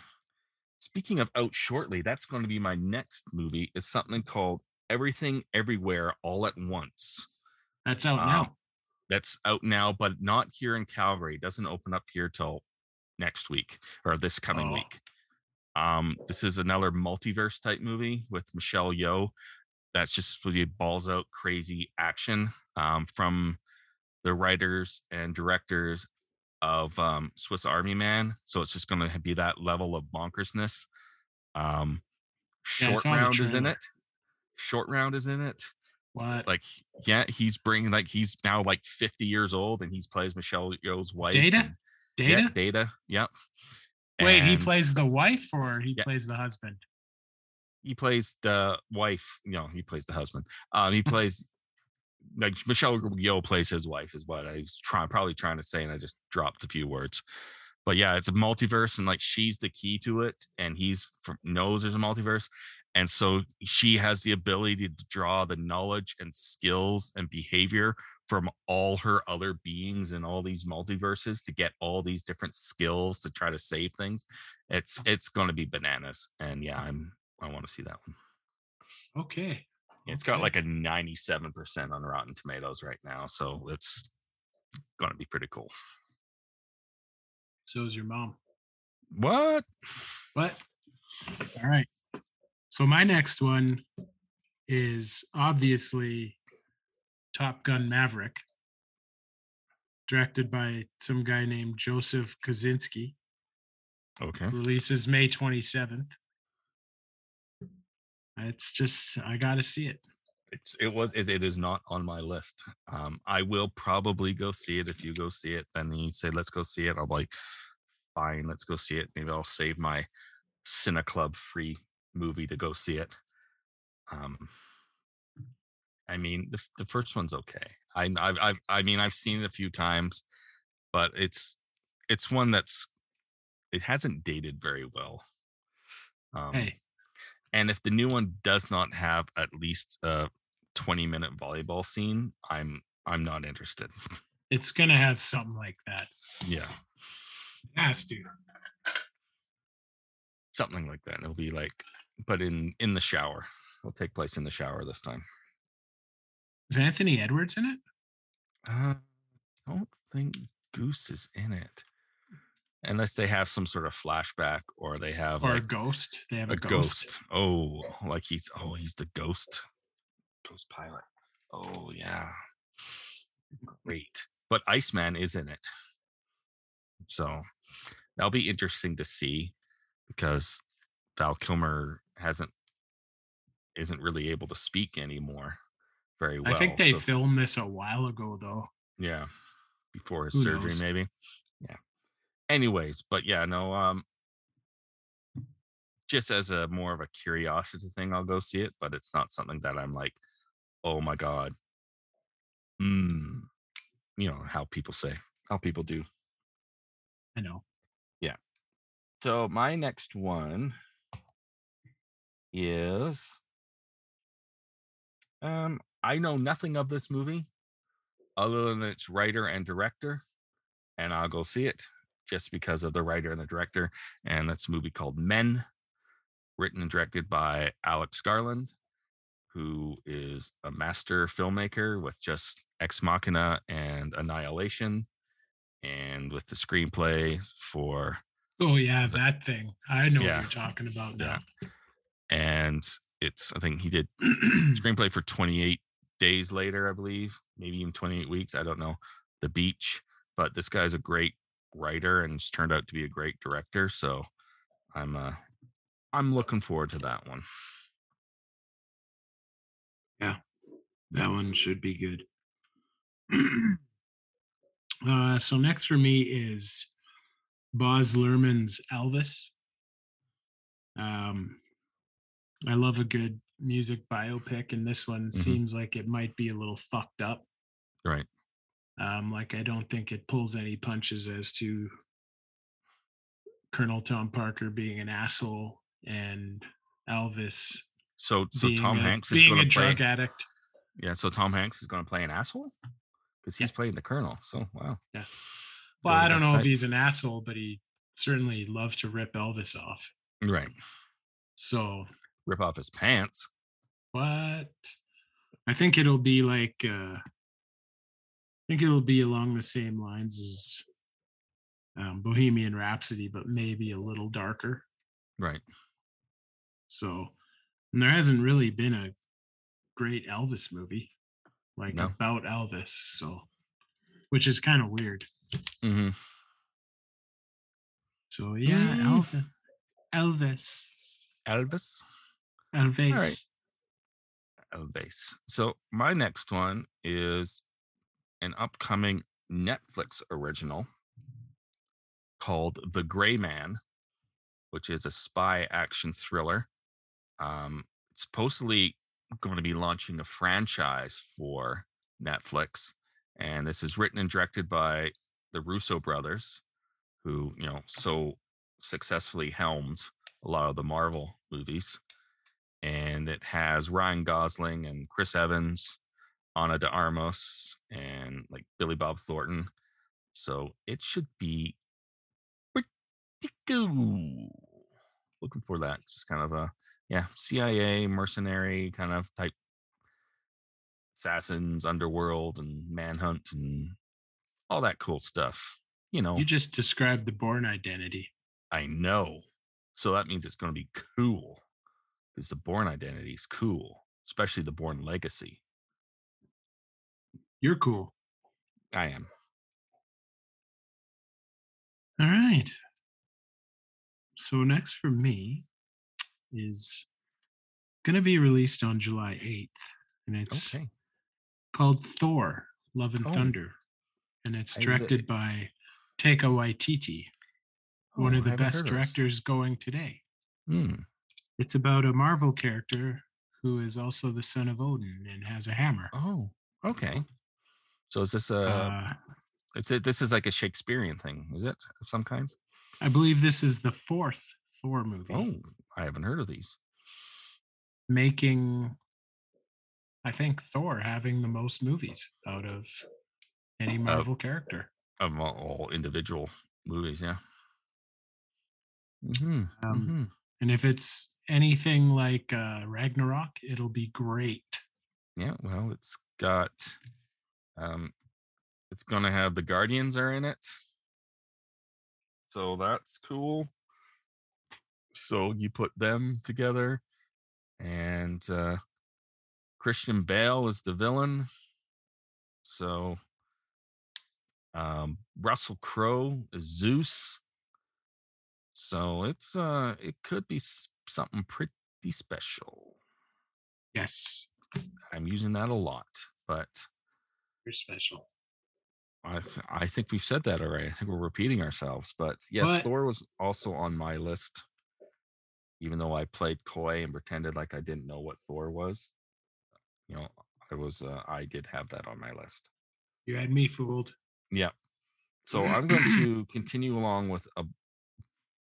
[SPEAKER 6] Speaking of out shortly, that's going to be my next movie. Is something called Everything Everywhere All at Once.
[SPEAKER 7] That's out
[SPEAKER 6] Um,
[SPEAKER 7] now.
[SPEAKER 6] That's out now, but not here in Calgary. It doesn't open up here till next week or this coming
[SPEAKER 7] Oh.
[SPEAKER 6] week. Um, this is another multiverse type movie with Michelle Yeoh. That's just really balls out crazy action um, from the writers and directors of um, Swiss Army Man. So it's just going to be that level of bonkersness. Um, Short
[SPEAKER 7] the
[SPEAKER 6] Round is in it. Short Round is in it
[SPEAKER 7] What?
[SPEAKER 6] like yeah he's bringing like he's now like 50 years old and he's plays michelle yeoh's wife
[SPEAKER 7] Data?
[SPEAKER 6] and-
[SPEAKER 7] Data?
[SPEAKER 6] yeah, data yep
[SPEAKER 7] Wait, he plays the wife or he
[SPEAKER 6] Yeah.
[SPEAKER 7] plays the husband?
[SPEAKER 6] He plays the wife you know he plays the husband um he plays like michelle yeoh plays his wife is what i was trying probably trying to say and i just dropped a few words. But yeah it's a multiverse and like she's the key to it and he's from, knows there's a multiverse and so she has the ability to draw the knowledge and skills and behavior from all her other beings in all these multiverses to get all these different skills to try to save things. It's it's going to be bananas and yeah i'm i want to see that one
[SPEAKER 7] Okay.
[SPEAKER 6] it's got
[SPEAKER 7] Okay.
[SPEAKER 6] like a 97% on rotten tomatoes right now so it's going to be pretty cool
[SPEAKER 7] So is your mom.
[SPEAKER 6] what
[SPEAKER 7] What? All right. So my next one is obviously Top Gun Maverick, directed by some guy named Joseph Kosinski.
[SPEAKER 6] okay
[SPEAKER 7] Releases May 27th. It's just I got to see it.
[SPEAKER 6] it's, it was it, it is not on my list. Um i will probably go see it if you go see it and then you say let's go see it. I'll be like fine let's go see it. Maybe i'll save my cine club free movie to go see it. Um i mean the, the first one's okay. I, I've, I've i mean i've seen it a few times but it's it's one that's it hasn't dated very well. Um
[SPEAKER 7] Hey,
[SPEAKER 6] and if the new one does not have at least a 20 minute volleyball scene, I'm I'm not interested.
[SPEAKER 7] it's gonna have something like that.
[SPEAKER 6] Yeah.
[SPEAKER 7] It has to.
[SPEAKER 6] Something like that. It'll be like but in in the shower. It'll take place in the shower this time.
[SPEAKER 7] Is Anthony Edwards in it?
[SPEAKER 6] Uh, I don't think Goose is in it. Unless they have some sort of flashback or they have
[SPEAKER 7] Or a ghost? They have
[SPEAKER 6] a
[SPEAKER 7] a,
[SPEAKER 6] ghost. Oh, like he's oh he's the ghost. Ghost pilot. Oh yeah. Great. But Iceman is in it. So that'll be interesting to see because Val Kilmer hasn't isn't really able to speak anymore very well.
[SPEAKER 7] I think they
[SPEAKER 6] so-
[SPEAKER 7] filmed this a while ago though.
[SPEAKER 6] yeah. Before his surgery,
[SPEAKER 7] knows?
[SPEAKER 6] maybe. Yeah. Anyways, but yeah, no, um just as a more of a curiosity thing, I'll go see it, but it's not something that I'm like, oh my God. Mm. You know how people say, how people do.
[SPEAKER 7] I know. Yeah.
[SPEAKER 6] So my next one is um I know nothing of this movie other than its writer and director and I'll go see it just because of the writer and the director and that's a movie called Men written and directed by Alex Garland who is a master filmmaker with just Ex Machina and Annihilation and with the screenplay for
[SPEAKER 7] Oh yeah,
[SPEAKER 6] it-
[SPEAKER 7] that thing. I know
[SPEAKER 6] Yeah.
[SPEAKER 7] what you're talking about now.
[SPEAKER 6] and it's I think he did screenplay for 28 days later, I believe, maybe even 28 weeks. I don't know. The Beach, but this guy's a great writer and it's turned out to be a great director. So I'm uh I'm looking forward to that one. Yeah.
[SPEAKER 7] That one should be good. uh, so next for me is Baz Luhrmann's Elvis. Um, I love a good music biopic, and this one
[SPEAKER 6] Mhm.
[SPEAKER 7] seems like it might be a little fucked up.
[SPEAKER 6] Right.
[SPEAKER 7] Um, like I don't think it pulls any punches as to Colonel Tom Parker being an asshole and Elvis
[SPEAKER 6] So so Tom
[SPEAKER 7] a,
[SPEAKER 6] Hanks is
[SPEAKER 7] being a
[SPEAKER 6] play.
[SPEAKER 7] drug addict.
[SPEAKER 6] Yeah, so Tom Hanks is going to play an asshole because he's playing the Colonel. So wow.
[SPEAKER 7] Yeah. Well, I don't know if he's an asshole, but he certainly loves to rip Elvis off.
[SPEAKER 6] right.
[SPEAKER 7] So
[SPEAKER 6] Rip off his pants.
[SPEAKER 7] what? I think it'll be like uh Think it'll be along the same lines as um, Bohemian Rhapsody, but maybe a little darker.
[SPEAKER 6] Right.
[SPEAKER 7] So and there hasn't really been a great Elvis movie like
[SPEAKER 6] No.
[SPEAKER 7] about Elvis, so which is kind of weird.
[SPEAKER 6] Mm-hmm.
[SPEAKER 7] So yeah,
[SPEAKER 6] Mm.
[SPEAKER 7] Elvis, Elvis,
[SPEAKER 6] Elvis.
[SPEAKER 7] Elvis.
[SPEAKER 6] Elvis. So my next one is an upcoming Netflix original called The Gray Man, which is a spy action thriller. Um, it's supposedly going to be launching a franchise for Netflix, and this is written and directed by the Russo brothers, who you know so successfully helmed a lot of the Marvel movies and it has Ryan Gosling and Chris Evans, Ana de Armas, and like Billy Bob Thornton. So it should be pretty cool. Looking for that. Just kind of a yeah, CIA mercenary kind of type assassins, underworld, and manhunt and all that cool stuff. You know,
[SPEAKER 7] You just described the Bourne Identity.
[SPEAKER 6] I know. So that means it's going to be cool because the Bourne identity is cool, especially the Bourne legacy.
[SPEAKER 7] You're cool.
[SPEAKER 6] I am.
[SPEAKER 7] All right. So next for me is going to be released on July 8th, and it's
[SPEAKER 6] Okay.
[SPEAKER 7] called Thor: Love and
[SPEAKER 6] Oh.
[SPEAKER 7] Thunder, and it's directed by Taika Waititi, one
[SPEAKER 6] Oh,
[SPEAKER 7] of the best
[SPEAKER 6] heard of
[SPEAKER 7] directors going today.
[SPEAKER 6] Hmm.
[SPEAKER 7] It's about a Marvel character who is also the son of Odin and has a hammer.
[SPEAKER 6] Oh, okay. So is this a?
[SPEAKER 7] Uh,
[SPEAKER 6] it's a, this is like a Shakespearean thing, is it of some kind?
[SPEAKER 7] I believe this is the fourth Thor movie,
[SPEAKER 6] Oh, I haven't heard of these.
[SPEAKER 7] making, I think, Thor having the most movies out of any Marvel character.
[SPEAKER 6] Of all, individual movies, yeah. hmm
[SPEAKER 7] Um, And if it's anything like uh, Ragnarok, it'll be great.
[SPEAKER 6] Yeah, well, it's got um it's gonna have the Guardians are in it. So that's cool. So you put them together and uh Christian Bale is the villain. So um Russell Crowe is Zeus. So it's uh it could be something pretty special.
[SPEAKER 7] Yes,
[SPEAKER 6] I'm using that a lot, but
[SPEAKER 7] you're special.
[SPEAKER 6] I th- I think we've said that already. I think we're repeating ourselves, but yes,
[SPEAKER 7] What?
[SPEAKER 6] Thor was also on my list. Even though I played coy and pretended like I didn't know what Thor was, you know, I was uh, I did have that on my list.
[SPEAKER 7] You had me fooled.
[SPEAKER 6] Yeah. So I'm going to continue along with a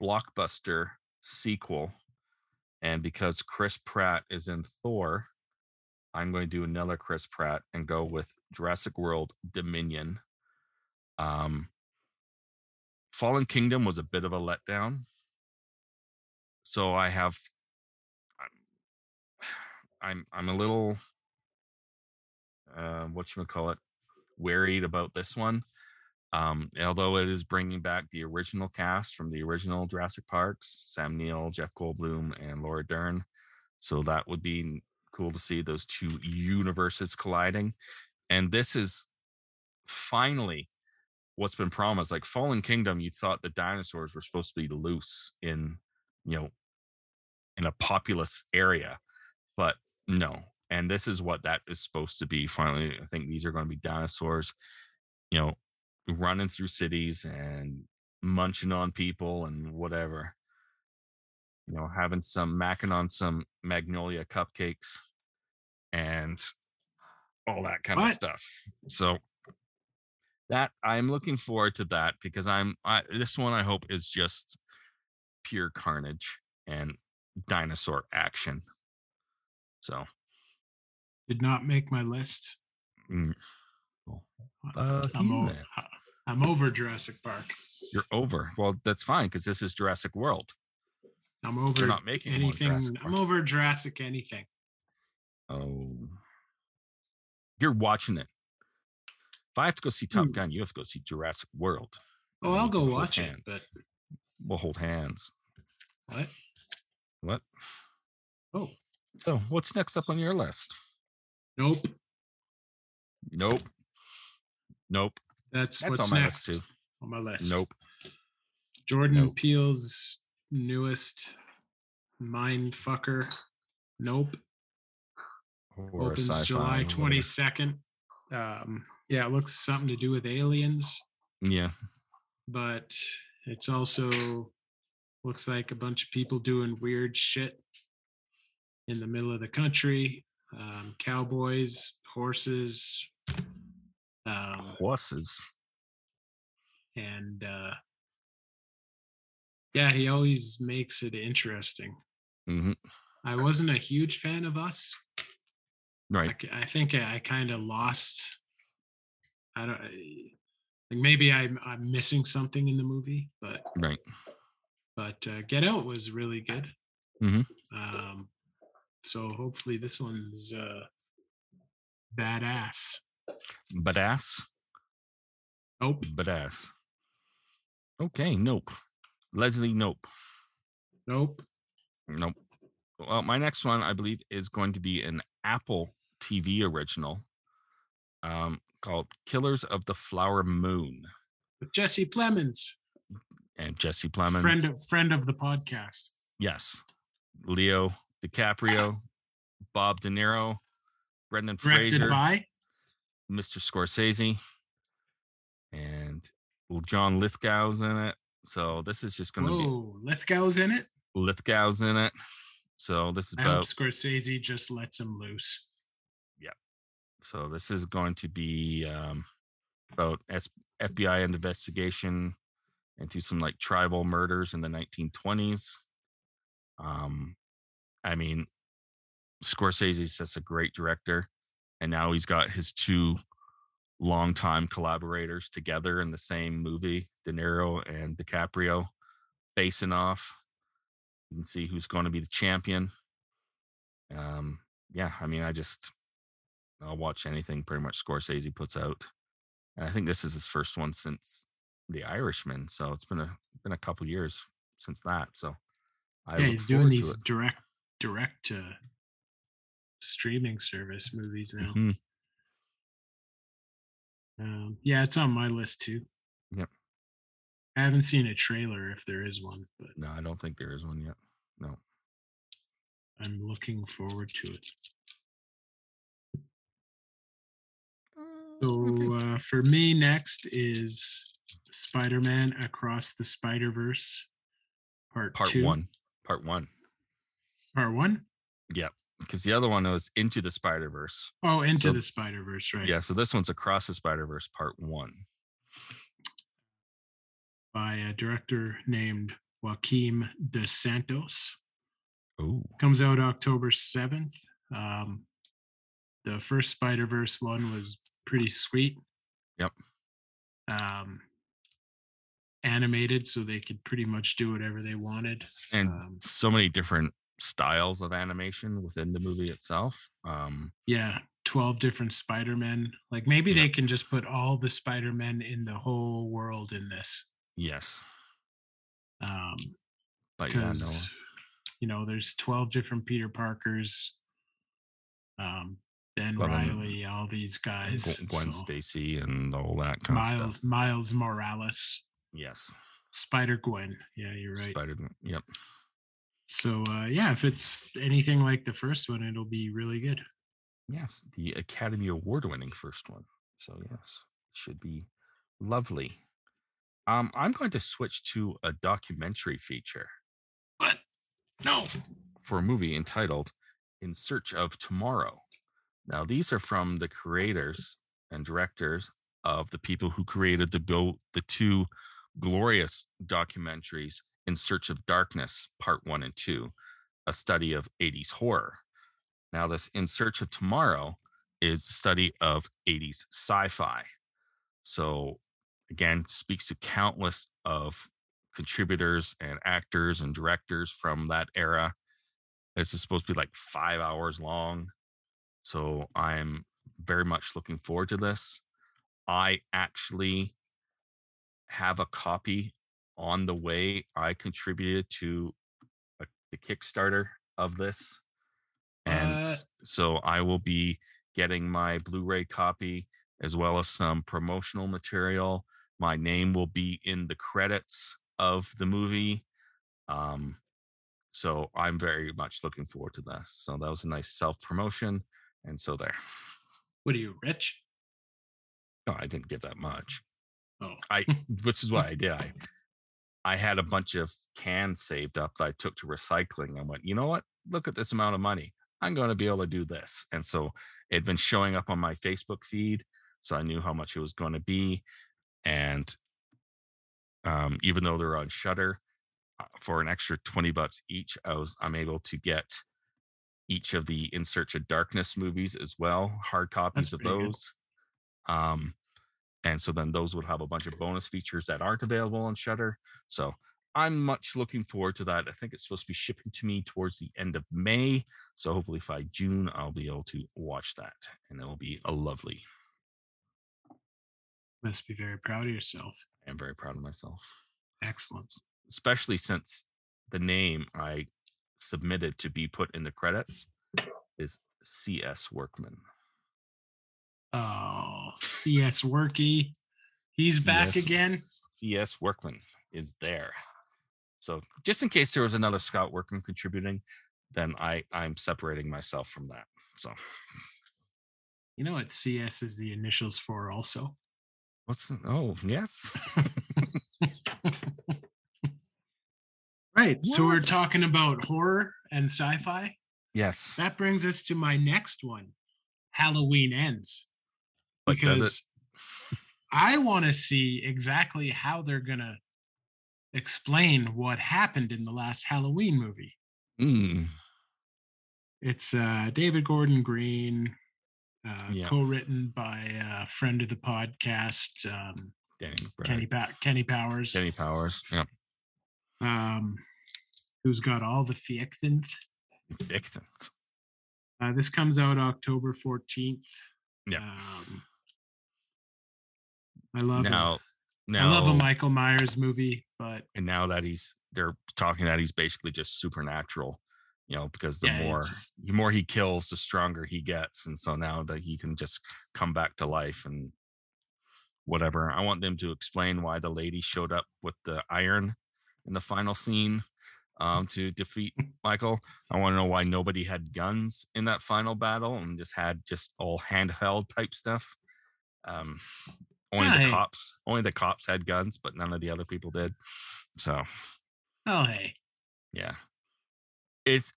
[SPEAKER 6] blockbuster sequel, and because Chris Pratt is in Thor, I'm going to do another Chris Pratt and go with Jurassic World Dominion. Um, Fallen Kingdom was a bit of a letdown, so I have. I'm I'm a little, uh, what you call it, worried about this one. Um, although it is bringing back the original cast from the original Jurassic Parks, Sam Neill, Jeff Goldblum, and Laura Dern. So that would be cool to see those two universes colliding. And this is finally what's been promised. Like Fallen Kingdom, you thought the dinosaurs were supposed to be loose in, you know, in a populous area, but no. And this is what that is supposed to be. Finally, I think these are going to be dinosaurs, you know, running through cities and munching on people and whatever. You know, having some macking on some magnolia cupcakes and all that kind of stuff. So that I'm looking forward to that because I'm I, this one I hope is just pure carnage and dinosaur action. So
[SPEAKER 7] Did not make my list.
[SPEAKER 6] mm, uh,
[SPEAKER 7] I'm,
[SPEAKER 6] over,
[SPEAKER 7] I'm over Jurassic Park.
[SPEAKER 6] you're over. Well, that's fine because this is Jurassic World.
[SPEAKER 7] I'm over
[SPEAKER 6] not making
[SPEAKER 7] anything. I'm over Jurassic anything.
[SPEAKER 6] Oh, you're watching it. If I have to go see Top
[SPEAKER 7] Hmm.
[SPEAKER 6] Gun, you have to go see Jurassic World.
[SPEAKER 7] Oh, I'll go watch it. But
[SPEAKER 6] We'll hold hands.
[SPEAKER 7] what?
[SPEAKER 6] What?
[SPEAKER 7] Oh,
[SPEAKER 6] So, what's next up on your list?
[SPEAKER 7] nope.
[SPEAKER 6] Nope. Nope.
[SPEAKER 7] That's,
[SPEAKER 6] That's
[SPEAKER 7] what's
[SPEAKER 6] on my
[SPEAKER 7] next
[SPEAKER 6] list too.
[SPEAKER 7] on my list.
[SPEAKER 6] Nope.
[SPEAKER 7] Jordan
[SPEAKER 6] Nope.
[SPEAKER 7] Peele's newest mind fucker. Nope.
[SPEAKER 6] Or
[SPEAKER 7] Opens July twenty second. Um, yeah, it looks something to do with aliens,
[SPEAKER 6] Yeah.
[SPEAKER 7] but it's also looks like a bunch of people doing weird shit in the middle of the country. Um, cowboys, horses, um,
[SPEAKER 6] Horses.
[SPEAKER 7] and uh, yeah, he always makes it interesting.
[SPEAKER 6] hmm
[SPEAKER 7] I wasn't a huge fan of Us. I,
[SPEAKER 6] Right.
[SPEAKER 7] c- I think I, I kind of lost. I don't I- like maybe I'm I'm missing something in the movie, but
[SPEAKER 6] Right.
[SPEAKER 7] but uh, Get Out was really good.
[SPEAKER 6] Mhm.
[SPEAKER 7] Um, so hopefully this one's uh, badass.
[SPEAKER 6] Badass.
[SPEAKER 7] Nope.
[SPEAKER 6] Badass. Okay. Nope. Leslie. Nope.
[SPEAKER 7] Nope.
[SPEAKER 6] Nope. Well, my next one, I believe, is going to be an Apple TV original um, called Killers of the Flower Moon.
[SPEAKER 7] With Jesse Plemons,
[SPEAKER 6] And Jesse Plemons.
[SPEAKER 7] friend of friend of the podcast.
[SPEAKER 6] Yes. Leo DiCaprio, Bob De Niro, Brendan
[SPEAKER 7] Directed
[SPEAKER 6] Fraser,
[SPEAKER 7] by
[SPEAKER 6] Mr. Scorsese, and John Lithgow's in it. So this is just going to be
[SPEAKER 7] Lithgow's in it.
[SPEAKER 6] Lithgow's in it. So this is
[SPEAKER 7] I
[SPEAKER 6] about
[SPEAKER 7] Scorsese just lets him loose. Yeah.
[SPEAKER 6] So this is going to be um, about S- FBI investigation into some like tribal murders in the 1920s. Um, I mean, Scorsese's just a great director, and now he's got his two longtime collaborators together in the same movie, De Niro and DiCaprio, facing off. You can see who's going to be the champion. Um, yeah, I mean, I just I'll watch anything pretty much Scorsese puts out. And I think this is his first one since The Irishman, so it's been a been a couple years since that. So I
[SPEAKER 7] yeah, he's doing these direct direct to streaming service movies now.
[SPEAKER 6] Mhm.
[SPEAKER 7] Um, yeah, it's on my list too.
[SPEAKER 6] Yep.
[SPEAKER 7] I haven't seen a trailer if there is one, but
[SPEAKER 6] No, I don't think there is one yet. No.
[SPEAKER 7] I'm looking forward to it. So uh, for me, next is Spider-Man Across the Spider-Verse, Part
[SPEAKER 6] Part
[SPEAKER 7] two.
[SPEAKER 6] one. Part one.
[SPEAKER 7] Part one. Yep.
[SPEAKER 6] Because the other one was Into the Spider Verse.
[SPEAKER 7] Oh, Into
[SPEAKER 6] So-
[SPEAKER 7] the Spider-Verse, right?
[SPEAKER 6] Yeah, so this one's Across the Spider Verse Part one.
[SPEAKER 7] By a director named Joaquim Dos Santos.
[SPEAKER 6] Ooh.
[SPEAKER 7] comes out October 7th. Um, the first Spider Verse one was pretty sweet.
[SPEAKER 6] Yep.
[SPEAKER 7] Um, animated, so they could pretty much do whatever they wanted.
[SPEAKER 6] And
[SPEAKER 7] Um,
[SPEAKER 6] so many different styles of animation within the movie itself. Um,
[SPEAKER 7] yeah, 12 different Spider Men. Like maybe
[SPEAKER 6] Yeah.
[SPEAKER 7] they can just put all the Spider Men in the whole world in this.
[SPEAKER 6] Yes.
[SPEAKER 7] Um,
[SPEAKER 6] But yeah, no.
[SPEAKER 7] you know there's 12 different peter parkers um ben
[SPEAKER 6] Well, then
[SPEAKER 7] riley all these guys
[SPEAKER 6] Gw- Gwen
[SPEAKER 7] so
[SPEAKER 6] Stacy and all that kind of
[SPEAKER 7] miles
[SPEAKER 6] stuff.
[SPEAKER 7] miles morales
[SPEAKER 6] Yes.
[SPEAKER 7] spider gwen yeah you're right
[SPEAKER 6] Spider. Gwen. Yep.
[SPEAKER 7] so uh yeah if it's anything like the first one it'll be really good
[SPEAKER 6] Yes, the Academy Award winning first one. So yes, should be lovely. Um, I'm going to switch to a documentary feature.
[SPEAKER 7] What? No.
[SPEAKER 6] For a movie entitled In Search of Tomorrow. Now, these are from the creators and directors of the people who created the go the two glorious documentaries in search of darkness part 1 and 2 a study of 80s horror. Now this in search of tomorrow is a study of 80s sci-fi. So again speaks to countless of contributors and actors and directors from that era. This is supposed to be like five hours long so i'm very much looking forward to this. I actually have a copy on the way. I contributed to a, the kickstarter of this and s- so i will be getting my blu-ray copy as well as some promotional material my name will be in the credits of the movie um so i'm very much looking forward to this so that was a nice self promotion and so there.
[SPEAKER 7] What are you, rich?
[SPEAKER 6] no i didn't give that much.
[SPEAKER 7] Oh,
[SPEAKER 6] i this is what i did. I i had a bunch of cans saved up that i took to recycling i went you know what? Look at this amount of money. I'm going to be able to do this. And so it had been showing up on my facebook feed so i knew how much it was going to be and um, even though they're on shutter for an extra 20 bucks each i was i'm able to get each of the in search of darkness movies as well hard copies
[SPEAKER 7] That's
[SPEAKER 6] of
[SPEAKER 7] good.
[SPEAKER 6] those um and so then those would have a bunch of bonus features that aren't available on shutter so i'm much looking forward to that i think it's supposed to be shipping to me towards the end of may so hopefully by june i'll be able to watch that and it'll be a lovely
[SPEAKER 7] must be very proud of yourself.
[SPEAKER 6] i'm very proud of myself
[SPEAKER 7] Excellent.
[SPEAKER 6] especially since the name I submitted to be put in the credits is C.S. Workman.
[SPEAKER 7] Oh, CS Worky. He's back again.
[SPEAKER 6] C.S. Workman is there. So just in case there was another Scott Workman contributing, then I I'm separating myself from that. So
[SPEAKER 7] You know what CS is the initials for also?
[SPEAKER 6] What's the- oh yes
[SPEAKER 7] Right. So we're talking about horror and sci-fi.
[SPEAKER 6] yes
[SPEAKER 7] That brings us to my next one. Halloween ends.
[SPEAKER 6] But?
[SPEAKER 7] Because I want to see exactly how they're going to explain what happened in the last Halloween movie.
[SPEAKER 6] Mm,
[SPEAKER 7] It's uh, David Gordon Green, uh,
[SPEAKER 6] Yeah.
[SPEAKER 7] co-written by a friend of the podcast, um,
[SPEAKER 6] Danny
[SPEAKER 7] Kenny pa- Kenny Powers,
[SPEAKER 6] Kenny Powers. Yeah.
[SPEAKER 7] um, who's got all the fiecthinth.
[SPEAKER 6] Victims.
[SPEAKER 7] Uh, this comes out October fourteenth.
[SPEAKER 6] Yeah.
[SPEAKER 7] Um, I love him.
[SPEAKER 6] Now now
[SPEAKER 7] I love a Michael Myers movie, but
[SPEAKER 6] and now that he's they're talking that he's basically just supernatural you know because the
[SPEAKER 7] Yeah,
[SPEAKER 6] more
[SPEAKER 7] just-
[SPEAKER 6] the more he kills the stronger he gets and so now that he can just come back to life and whatever. I want them to explain why the lady showed up with the iron in the final scene um, to defeat michael. I want to know why nobody had guns in that final battle and just had just all handheld type stuff. Um, only the
[SPEAKER 7] hey.
[SPEAKER 6] cops only the cops had guns but none of the other people did. So
[SPEAKER 7] oh hey,
[SPEAKER 6] yeah. It's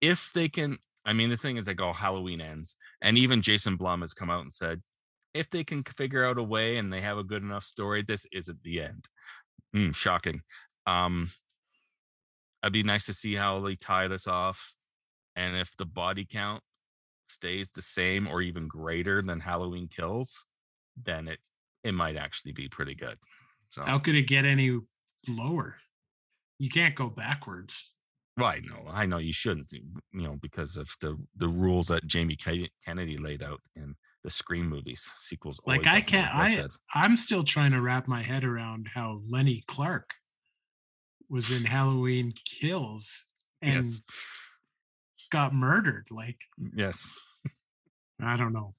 [SPEAKER 6] if they can I mean the thing is like oh Halloween ends and even Jason Blum has come out and said if they can figure out a way and they have a good enough story this isn't the end. Mm, shocking. Um it'd be nice to see how they tie this off and if the body count stays the same or even greater than Halloween kills then it it might actually be pretty good. So
[SPEAKER 7] how could it get any lower? You can't go backwards.
[SPEAKER 6] Right. No, I know you shouldn't, you know, because of the the rules that Jamie Ke- Kennedy laid out in the Scream movies. Sequels.
[SPEAKER 7] Like I
[SPEAKER 6] have to be
[SPEAKER 7] can't. I I'm still trying to wrap my head around how Lenny Clarke was in Halloween Kills and
[SPEAKER 6] Yes.
[SPEAKER 7] got murdered. Like
[SPEAKER 6] Yes.
[SPEAKER 7] I don't know.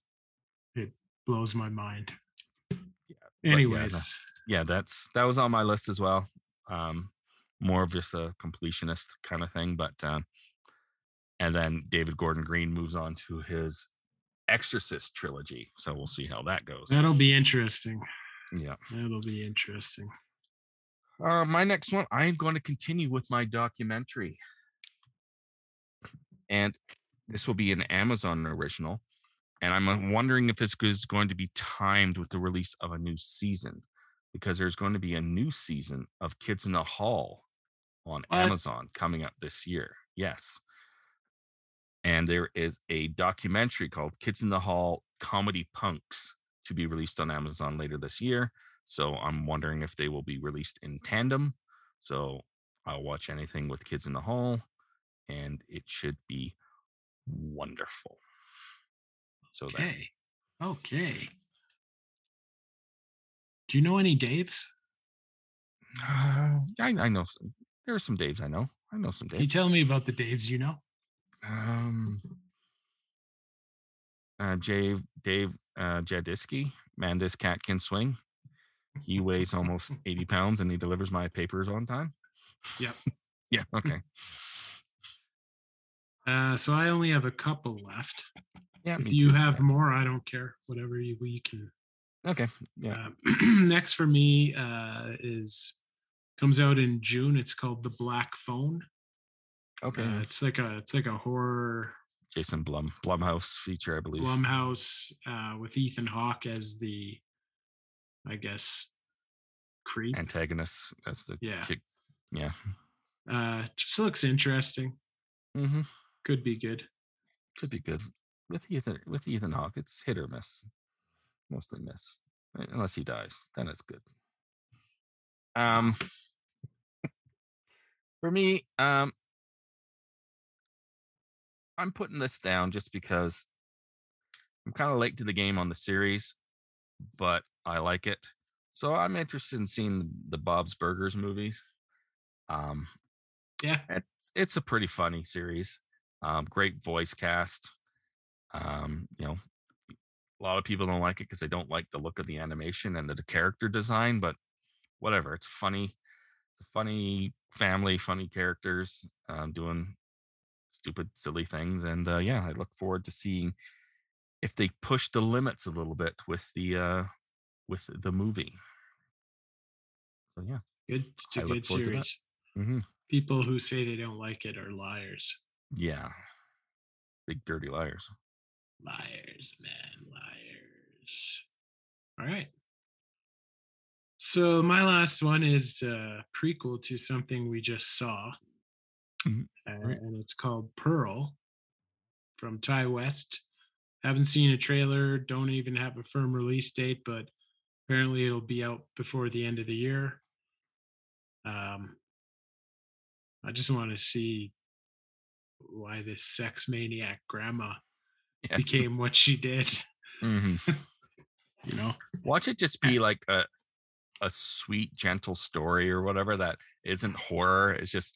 [SPEAKER 7] It blows my mind.
[SPEAKER 6] but yeah, no.
[SPEAKER 7] Anyways,
[SPEAKER 6] Yeah, that's that was on my list as well. Um, more of just a completionist kind of thing, but um, and then David Gordon Green moves on to his Exorcist trilogy. So we'll see how that goes.
[SPEAKER 7] that'll be interesting.
[SPEAKER 6] Yeah.
[SPEAKER 7] That'll be interesting.
[SPEAKER 6] Uh, my next one, I'm going to continue with my documentary. And this will be an Amazon original. and I'm uh, wondering if this is going to be timed with the release of a new season, because there's going to be a new season of Kids in the Hall on
[SPEAKER 7] What?
[SPEAKER 6] Amazon coming up this year. Yes. And there is a documentary called Kids in the Hall Comedy Punks to be released on Amazon later this year. So I'm wondering if they will be released in tandem. So I'll watch anything with Kids in the Hall, and it should be wonderful. So.
[SPEAKER 7] Okay. Okay. Do you know any Daves?
[SPEAKER 6] Uh, I, I know some. There are some Daves I know. I know some
[SPEAKER 7] Can you
[SPEAKER 6] Daves.
[SPEAKER 7] tell me about the Daves you know?
[SPEAKER 6] Um, uh, Dave Dave uh, Jadisky, man, this cat can swing. He weighs almost eighty pounds, and he delivers my papers on time.
[SPEAKER 7] Yep.
[SPEAKER 6] Yeah. Okay.
[SPEAKER 7] Uh, so I only have a couple left.
[SPEAKER 6] Yeah.
[SPEAKER 7] if you
[SPEAKER 6] too.
[SPEAKER 7] have more, I don't care. Whatever you we can.
[SPEAKER 6] Okay. Yeah.
[SPEAKER 7] Uh, next for me uh, is comes out in June. It's called The Black Phone.
[SPEAKER 6] Okay.
[SPEAKER 7] Uh, it's like a it's like a horror
[SPEAKER 6] Jason Blum Blumhouse feature, I believe.
[SPEAKER 7] Blumhouse uh, with Ethan Hawke as the, I guess, creep.
[SPEAKER 6] Antagonist. That's the
[SPEAKER 7] Yeah.
[SPEAKER 6] kick. Yeah.
[SPEAKER 7] Uh, just looks interesting.
[SPEAKER 6] Mm-hmm.
[SPEAKER 7] Could be good.
[SPEAKER 6] Could be good with Ethan with Ethan Hawke. It's hit or miss. Mostly miss, unless he dies. Then it's good. Um, for me, um, I'm putting this down just because I'm kind of late to the game on the series, but I like it. So I'm interested in seeing the Bob's Burgers movies. Um,
[SPEAKER 7] Yeah.
[SPEAKER 6] it's it's a pretty funny series. Um, great voice cast. Um, you know, a lot of people don't like it because they don't like the look of the animation and the, the character design, but whatever. It's funny. It's a funny family, funny characters um, doing stupid, silly things, and uh, yeah, I look forward to seeing if they push the limits a little bit with the uh, with the movie. So yeah.
[SPEAKER 7] Good. It's a
[SPEAKER 6] I
[SPEAKER 7] good
[SPEAKER 6] forward to that.
[SPEAKER 7] series.
[SPEAKER 6] hmm
[SPEAKER 7] People who say they don't like it are liars.
[SPEAKER 6] Yeah. Big dirty liars.
[SPEAKER 7] Liars, man, liars. All right. So my last one is a prequel to something we just saw,
[SPEAKER 6] Mhm.
[SPEAKER 7] uh,
[SPEAKER 6] Right.
[SPEAKER 7] and it's called Pearl from Ti West. Haven't seen a trailer. Don't even have a firm release date, but apparently it'll be out before the end of the year. Um, I just want to see why this sex maniac grandma
[SPEAKER 6] Yes.
[SPEAKER 7] became what she did.
[SPEAKER 6] Mhm.
[SPEAKER 7] You know,
[SPEAKER 6] Watch it just be like a a sweet, gentle story or whatever that isn't horror. It's just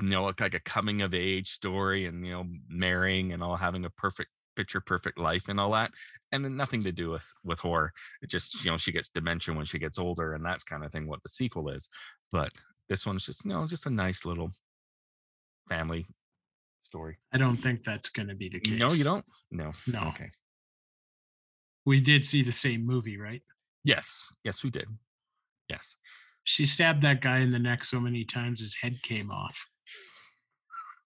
[SPEAKER 6] you know like, a coming of age story and you know marrying and all having a perfect picture perfect life and all that and then nothing to do with with horror it just you know she gets dementia when she gets older and that's kind of thing what the sequel is but this one's just you know just a nice little family story
[SPEAKER 7] I don't think that's going to be the case.
[SPEAKER 6] no you don't no
[SPEAKER 7] No.
[SPEAKER 6] okay
[SPEAKER 7] We did see the same movie, right?
[SPEAKER 6] yes yes we did yes
[SPEAKER 7] She stabbed that guy in the neck so many times his head came off.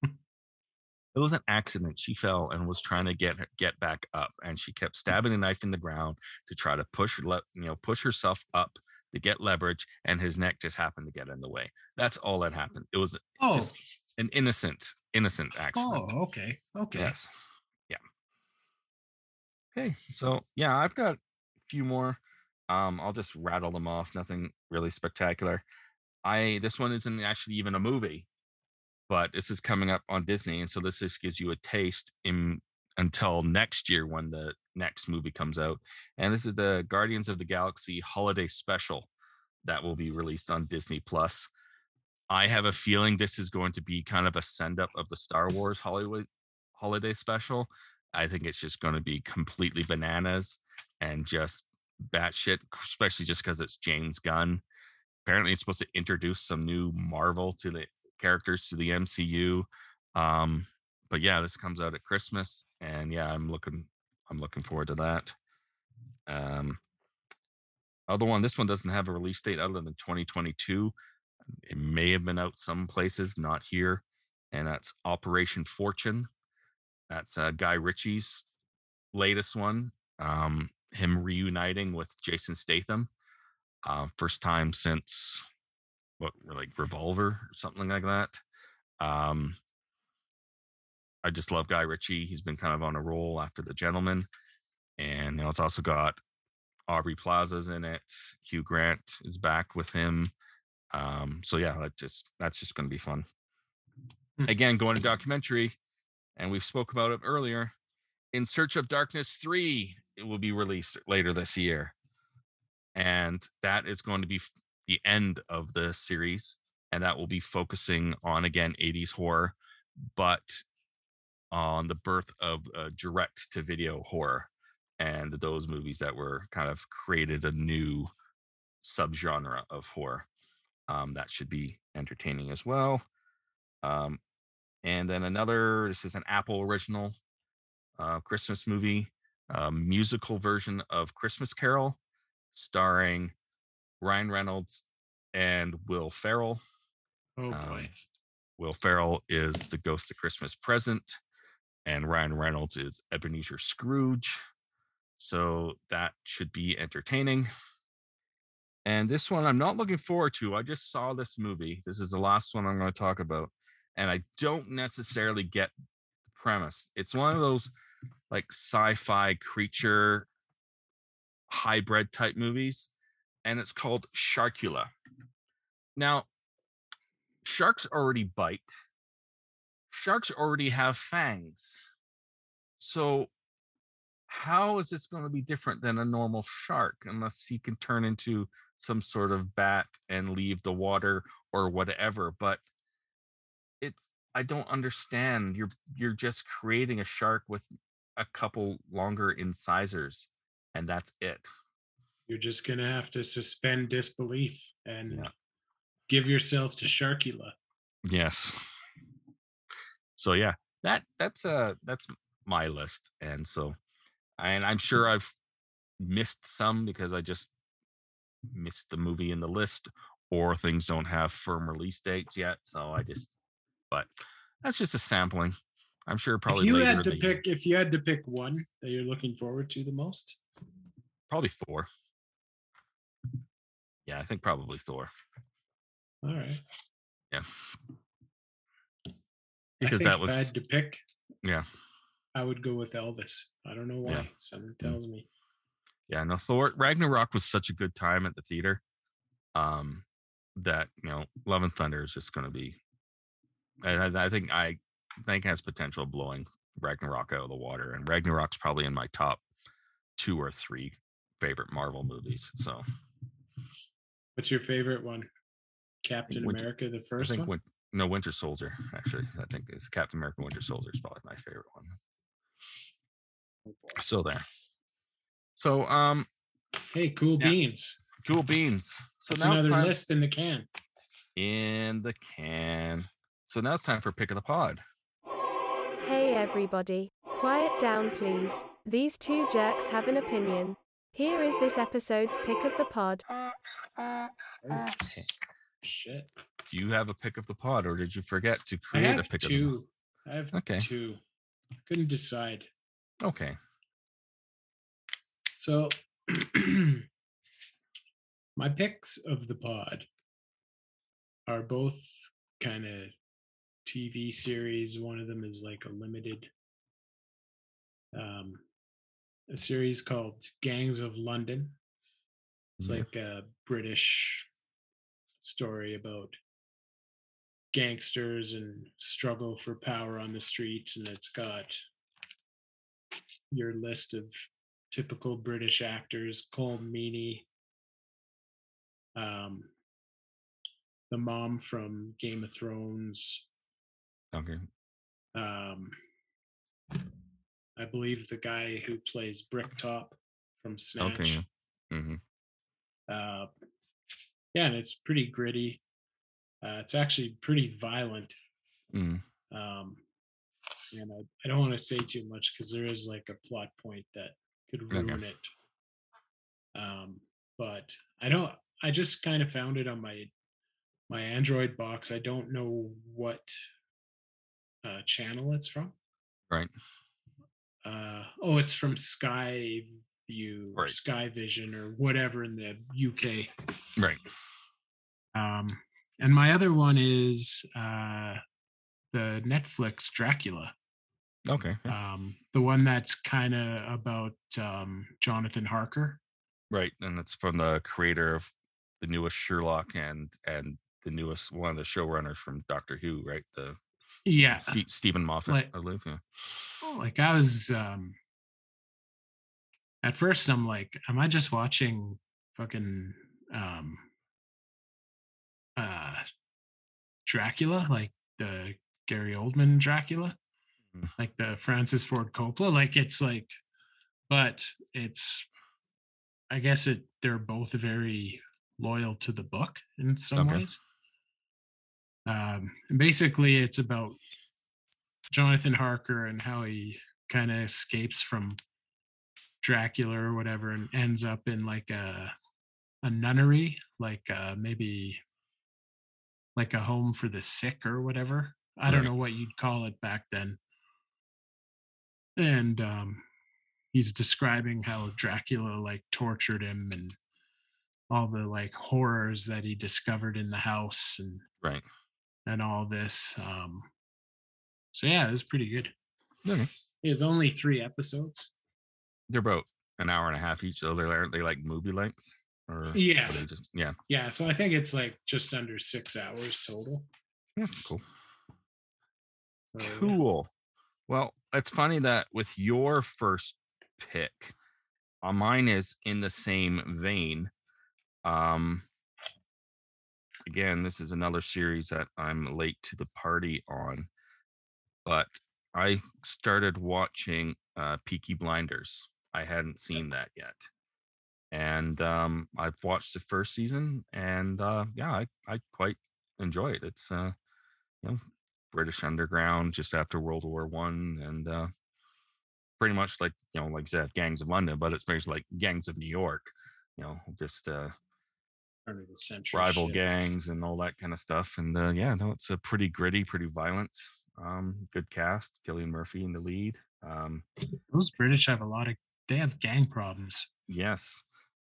[SPEAKER 6] it was an accident. She fell and was trying to get get back up, and she kept mm. stabbing the knife in the ground to try to push you know, push herself up to get leverage, and his neck just happened to get in the way. That's all that mm. happened. It was
[SPEAKER 7] Oh,
[SPEAKER 6] just an innocent, innocent accident.
[SPEAKER 7] oh, okay, okay.
[SPEAKER 6] Yes. Yeah. Okay. So yeah, I've got a few more. Um, I'll just rattle them off. Nothing really spectacular. I this one isn't actually even a movie, but this is coming up on Disney, and so this just gives you a taste in until next year when the next movie comes out. And this is the Guardians of the Galaxy holiday special that will be released on Disney Plus. I have a feeling this is going to be kind of a send up of the Star Wars Hollywood holiday special. I think it's just going to be completely bananas and just batshit, especially just because it's James Gunn. Apparently, it's supposed to introduce some new Marvel to the characters to the MCU. Um, but yeah, this comes out at Christmas, and yeah, I'm looking, I'm looking forward to that. Um, other one, this one doesn't have a release date other than 2022. It may have been out some places, not here, and that's Operation Fortune. That's uh, Guy Ritchie's latest one, um, him reuniting with Jason Statham, uh, first time since what, like Revolver or something like that. Um, I just love Guy Ritchie. He's been kind of on a roll after The Gentleman, and you know it's also got Aubrey Plaza's in it. Hugh Grant is back with him. Um, so yeah, that just that's just going to be fun.
[SPEAKER 7] Hmm.
[SPEAKER 6] Again, going to documentary, and we've spoke about it earlier. In Search of Darkness three, it will be released later this year, and that is going to be the end of the series, and that will be focusing on again 80s horror, but on the birth of uh, direct to video horror and those movies that were kind of created a new subgenre of horror. Um, that should be entertaining as well. Um, and then another, this is an Apple original uh, Christmas movie, a musical version of Christmas Carol, starring Ryan Reynolds and Will Ferrell.
[SPEAKER 7] Oh
[SPEAKER 6] Um,
[SPEAKER 7] boy.
[SPEAKER 6] Will Ferrell is the Ghost of Christmas Present, and Ryan Reynolds is Ebenezer Scrooge. So that should be entertaining. And this one I'm not looking forward to. I just saw this movie. This is the last one I'm going to talk about. And I don't necessarily get the premise. It's one of those like sci fi creature hybrid type movies. And it's called Sharkula. Now, sharks already bite, sharks already have fangs. So, how is this going to be different than a normal shark unless he can turn into some sort of bat and leave the water or whatever? But it's I don't understand. You're you're just creating a shark with a couple longer incisors, and that's it.
[SPEAKER 7] You're just gonna have to suspend disbelief and
[SPEAKER 6] Yeah.
[SPEAKER 7] give yourself to Sharkula.
[SPEAKER 6] Yes. So yeah, that that's uh that's my list, and so, and I'm sure I've missed some because I just missed the movie in the list, or things don't have firm release dates yet. So I just, but that's just a sampling. I'm sure probably
[SPEAKER 7] if you had to
[SPEAKER 6] the year-
[SPEAKER 7] pick, if you had to pick one that you're looking forward to the most,
[SPEAKER 6] probably Thor. Yeah, I think probably Thor
[SPEAKER 7] all right.
[SPEAKER 6] Yeah. Because that
[SPEAKER 7] if I
[SPEAKER 6] was
[SPEAKER 7] had to pick,
[SPEAKER 6] yeah
[SPEAKER 7] I would go with Elvis. I don't know why.
[SPEAKER 6] Yeah.
[SPEAKER 7] Someone
[SPEAKER 6] Mm.
[SPEAKER 7] tells me.
[SPEAKER 6] yeah no thor ragnarok was such a good time at the theater um that you know love and thunder is just going to be I- I think i think has potential blowing ragnarok out of the water and ragnarok's probably in my top two or three favorite marvel movies so
[SPEAKER 7] What's your favorite one? Captain
[SPEAKER 6] Winter-
[SPEAKER 7] America, the
[SPEAKER 6] i
[SPEAKER 7] first
[SPEAKER 6] think
[SPEAKER 7] one.
[SPEAKER 6] win- no winter soldier actually i think is captain america winter soldier is probably my favorite one.
[SPEAKER 7] boy.
[SPEAKER 6] so there so um
[SPEAKER 7] Hey, cool
[SPEAKER 6] Yeah.
[SPEAKER 7] beans.
[SPEAKER 6] cool beans so
[SPEAKER 7] That's
[SPEAKER 6] now it's
[SPEAKER 7] another
[SPEAKER 6] time
[SPEAKER 7] list in the can.
[SPEAKER 6] in the can so now it's time for pick of the pod
[SPEAKER 5] Hey everybody, quiet down please. These two jerks have an opinion. Here is this episode's pick of the pod.
[SPEAKER 7] Shit.
[SPEAKER 6] do you have a pick of the pod or did you forget to
[SPEAKER 7] I
[SPEAKER 6] create a
[SPEAKER 7] have
[SPEAKER 6] pick of the
[SPEAKER 7] two. I have
[SPEAKER 6] Okay.
[SPEAKER 7] two. Couldn't decide.
[SPEAKER 6] okay
[SPEAKER 7] So my picks of the pod are both kind of TV series. One of them is like a limited um a series called Gangs of London. It's
[SPEAKER 6] Yeah.
[SPEAKER 7] like a British story about gangsters and struggle for power on the streets and it's got your list of typical British actors, Colm Meaney, um, the mom from Game of Thrones,
[SPEAKER 6] okay
[SPEAKER 7] um, I believe the guy who plays Bricktop from Snatch.
[SPEAKER 6] okay hmm
[SPEAKER 7] Uh, yeah, and it's pretty gritty. Uh, it's actually pretty violent.
[SPEAKER 6] mm
[SPEAKER 7] Um, and I, I don't want to say too much because there is like a plot point that could
[SPEAKER 6] Okay.
[SPEAKER 7] ruin it. Um, but I don't. I just kind of found it on my my Android box. I don't know what uh, channel it's from.
[SPEAKER 6] right
[SPEAKER 7] uh oh it's from Sky View or
[SPEAKER 6] Right.
[SPEAKER 7] Sky Vision or whatever in the UK.
[SPEAKER 6] Right.
[SPEAKER 7] Um and my other one is uh the Netflix Dracula.
[SPEAKER 6] Okay. yeah,
[SPEAKER 7] Um the one that's kind of about um Jonathan Harker.
[SPEAKER 6] Right. And it's from the creator of the newest Sherlock and and the newest one of the showrunners from Doctor Who, right? The
[SPEAKER 7] Yeah.
[SPEAKER 6] Ste- Steven Moffat,
[SPEAKER 7] Like-
[SPEAKER 6] I believe. Yeah.
[SPEAKER 7] like I was um at first I'm like, am I just watching fucking um uh Dracula, like the Gary Oldman Dracula,
[SPEAKER 6] Mhm.
[SPEAKER 7] like the Francis Ford Coppola? Like it's like but it's I guess it they're both very loyal to the book in some
[SPEAKER 6] Okay.
[SPEAKER 7] ways. Um and basically it's about Jonathan Harker and how he kind of escapes from Dracula or whatever and ends up in like a a nunnery, like uh maybe like a home for the sick or whatever. I don't know what you'd call it back then. And um he's describing how Dracula like tortured him and all the like horrors that he discovered in the house and
[SPEAKER 6] Right.
[SPEAKER 7] And all this. Um, so yeah, it was pretty good.
[SPEAKER 6] Okay.
[SPEAKER 7] It's only three episodes.
[SPEAKER 6] They're about an hour and a half each, though. They're aren't they like movie length? Or
[SPEAKER 7] Yeah.
[SPEAKER 6] just yeah.
[SPEAKER 7] Yeah, so I think it's like just under six hours total.
[SPEAKER 6] That's cool.
[SPEAKER 7] So, yeah.
[SPEAKER 6] Cool. Well, it's funny that with your first pick, uh, mine is in the same vein. Um, again, this is another series that I'm late to the party on, but I started watching uh, Peaky Blinders. I hadn't seen that yet, and um, I've watched the first season, and uh, yeah, I I quite enjoy it. It's uh, you know British Underground just after World War One, and uh, pretty much like you know, like I said, gangs of London, but it's basically like gangs of New York. You know, just uh,
[SPEAKER 7] turn of the century
[SPEAKER 6] rival
[SPEAKER 7] shit.
[SPEAKER 6] gangs and all that kind of stuff. And uh, yeah, no, it's a pretty gritty, pretty violent. Um, good cast. Cillian Murphy in the lead. Um,
[SPEAKER 7] Those British have a lot of they have gang problems.
[SPEAKER 6] yes.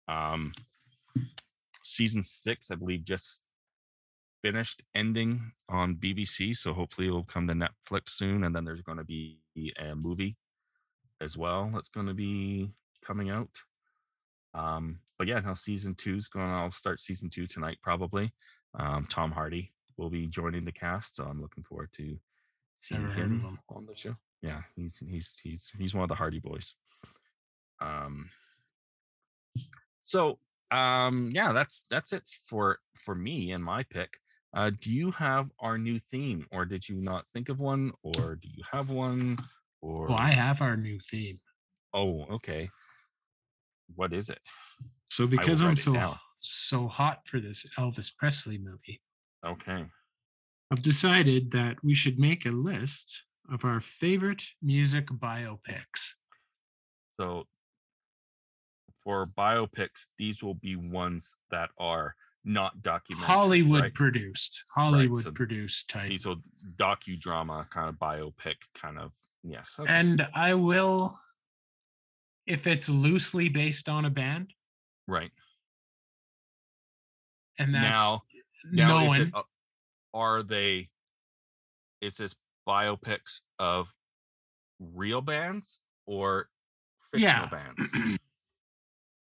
[SPEAKER 6] Um, season six, I believe, just finished ending on BBC. So hopefully it'll come to Netflix soon. And then there's going to be a movie as well that's going to be coming out. Um, but yeah, now season two's going. I'll start season two tonight probably. Um, Tom Hardy will be joining the cast, so I'm looking forward to seeing
[SPEAKER 7] Never
[SPEAKER 6] him,
[SPEAKER 7] him.
[SPEAKER 6] on the show. Yeah, he's he's he's he's one of the Hardy boys. Um, so um, yeah, that's that's it for for me and my pick. Uh, do you have our new theme, or did you not think of one, or do you have one, or
[SPEAKER 7] Well, I have our new theme.
[SPEAKER 6] oh, okay. What is it?
[SPEAKER 7] So because I'm so so hot for this Elvis Presley movie,
[SPEAKER 6] Okay.
[SPEAKER 7] I've decided that we should make a list of our favorite music biopics.
[SPEAKER 6] So for biopics, these will be ones that are not documentaries.
[SPEAKER 7] Hollywood
[SPEAKER 6] right?
[SPEAKER 7] produced, Hollywood
[SPEAKER 6] so
[SPEAKER 7] produced type.
[SPEAKER 6] These will docudrama kind of biopic kind of yes. okay.
[SPEAKER 7] And I will, if it's loosely based on a band,
[SPEAKER 6] right
[SPEAKER 7] and that's
[SPEAKER 6] now, now is
[SPEAKER 7] knowing
[SPEAKER 6] it, are they? Is this biopics of real bands or fictional
[SPEAKER 7] Yeah.
[SPEAKER 6] bands?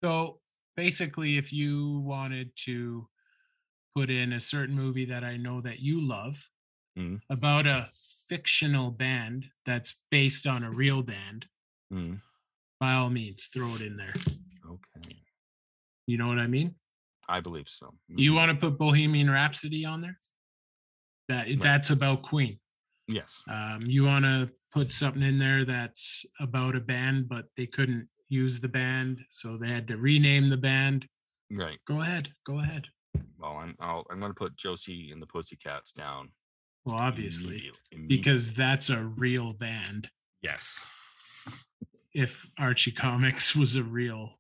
[SPEAKER 7] So basically, if you wanted to put in a certain movie that I know that you love
[SPEAKER 6] Mhm.
[SPEAKER 7] about a fictional band that's based on a real band,
[SPEAKER 6] Hmm,
[SPEAKER 7] by all means, throw it in there. You know what I mean?
[SPEAKER 6] I believe so.
[SPEAKER 7] You
[SPEAKER 6] Mhm.
[SPEAKER 7] want to put Bohemian Rhapsody on there? That that's about Queen.
[SPEAKER 6] Yes.
[SPEAKER 7] Um, you want to put something in there that's about a band, but they couldn't use the band, so they had to rename the band.
[SPEAKER 6] Right.
[SPEAKER 7] Go ahead, go ahead.
[SPEAKER 6] Well, I'm I'll, I'm going to put Josie and the Pussycats down.
[SPEAKER 7] Well, obviously,
[SPEAKER 6] immediate- immediate-
[SPEAKER 7] because that's a real band.
[SPEAKER 6] yes,
[SPEAKER 7] If Archie Comics was a real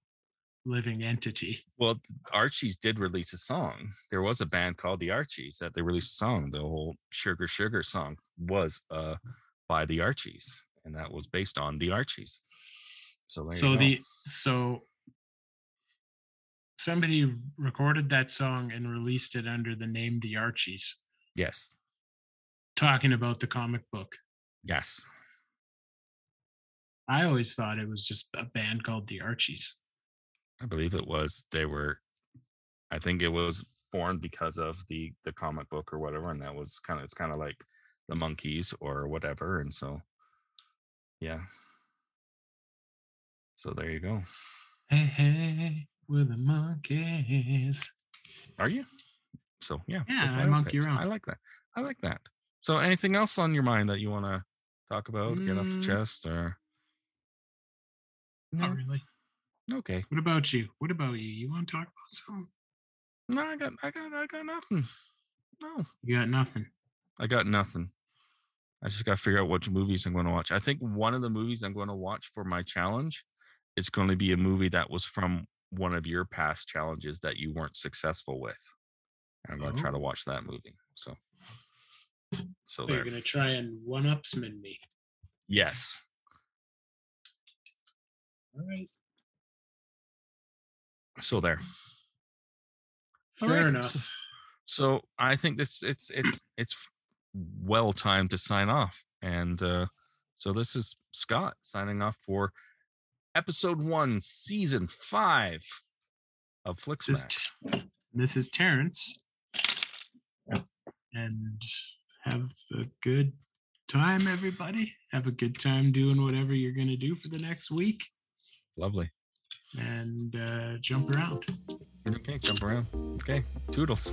[SPEAKER 7] living entity,
[SPEAKER 6] well, Archie's did release a song. There was a band called the Archies that they released a song. The whole Sugar Sugar song was uh by the Archies, and that was based on the Archies. So
[SPEAKER 7] so the so somebody recorded that song and released it under the name the Archies,
[SPEAKER 6] yes,
[SPEAKER 7] talking about the comic book.
[SPEAKER 6] yes,
[SPEAKER 7] I always thought it was just a band called the Archies.
[SPEAKER 6] I believe it was. They were, I think it was formed because of the the comic book or whatever, and that was kind of it's kind of like the Monkees or whatever, and so yeah. So there you go.
[SPEAKER 7] Hey, hey, we're the Monkees.
[SPEAKER 6] Are you? So yeah. so
[SPEAKER 7] Yeah, I monkey
[SPEAKER 6] Pigs. I like that. I like that. So anything else on your mind that you want to talk about, get off your
[SPEAKER 7] Mm.
[SPEAKER 6] chest, or
[SPEAKER 7] Not
[SPEAKER 6] no?
[SPEAKER 7] really.
[SPEAKER 6] Okay.
[SPEAKER 7] What about you? What about you? You want to talk about something?
[SPEAKER 6] No, I got, I got, I got nothing. No,
[SPEAKER 7] You got nothing.
[SPEAKER 6] I got nothing. I just got to figure out which movies I'm going to watch. I think one of the movies I'm going to watch for my challenge is going to be a movie that was from one of your past challenges that you weren't successful with. I'm going to try to
[SPEAKER 7] Oh.
[SPEAKER 6] watch that movie. So, so
[SPEAKER 7] you're
[SPEAKER 6] there.
[SPEAKER 7] gonna try and one upsman me.
[SPEAKER 6] Yes.
[SPEAKER 7] All right.
[SPEAKER 6] So there.
[SPEAKER 7] Fair
[SPEAKER 6] right,
[SPEAKER 7] enough.
[SPEAKER 6] so- So I think this it's it's it's well timed to sign off. And uh so this is Scott signing off for episode one, season five of Flick
[SPEAKER 7] This is, this is Terrence. And have a good time, everybody. Have a good time doing whatever you're going to do for the next week
[SPEAKER 6] Lovely.
[SPEAKER 7] And uh, jump around.
[SPEAKER 6] Okay, jump around. Okay, toodles.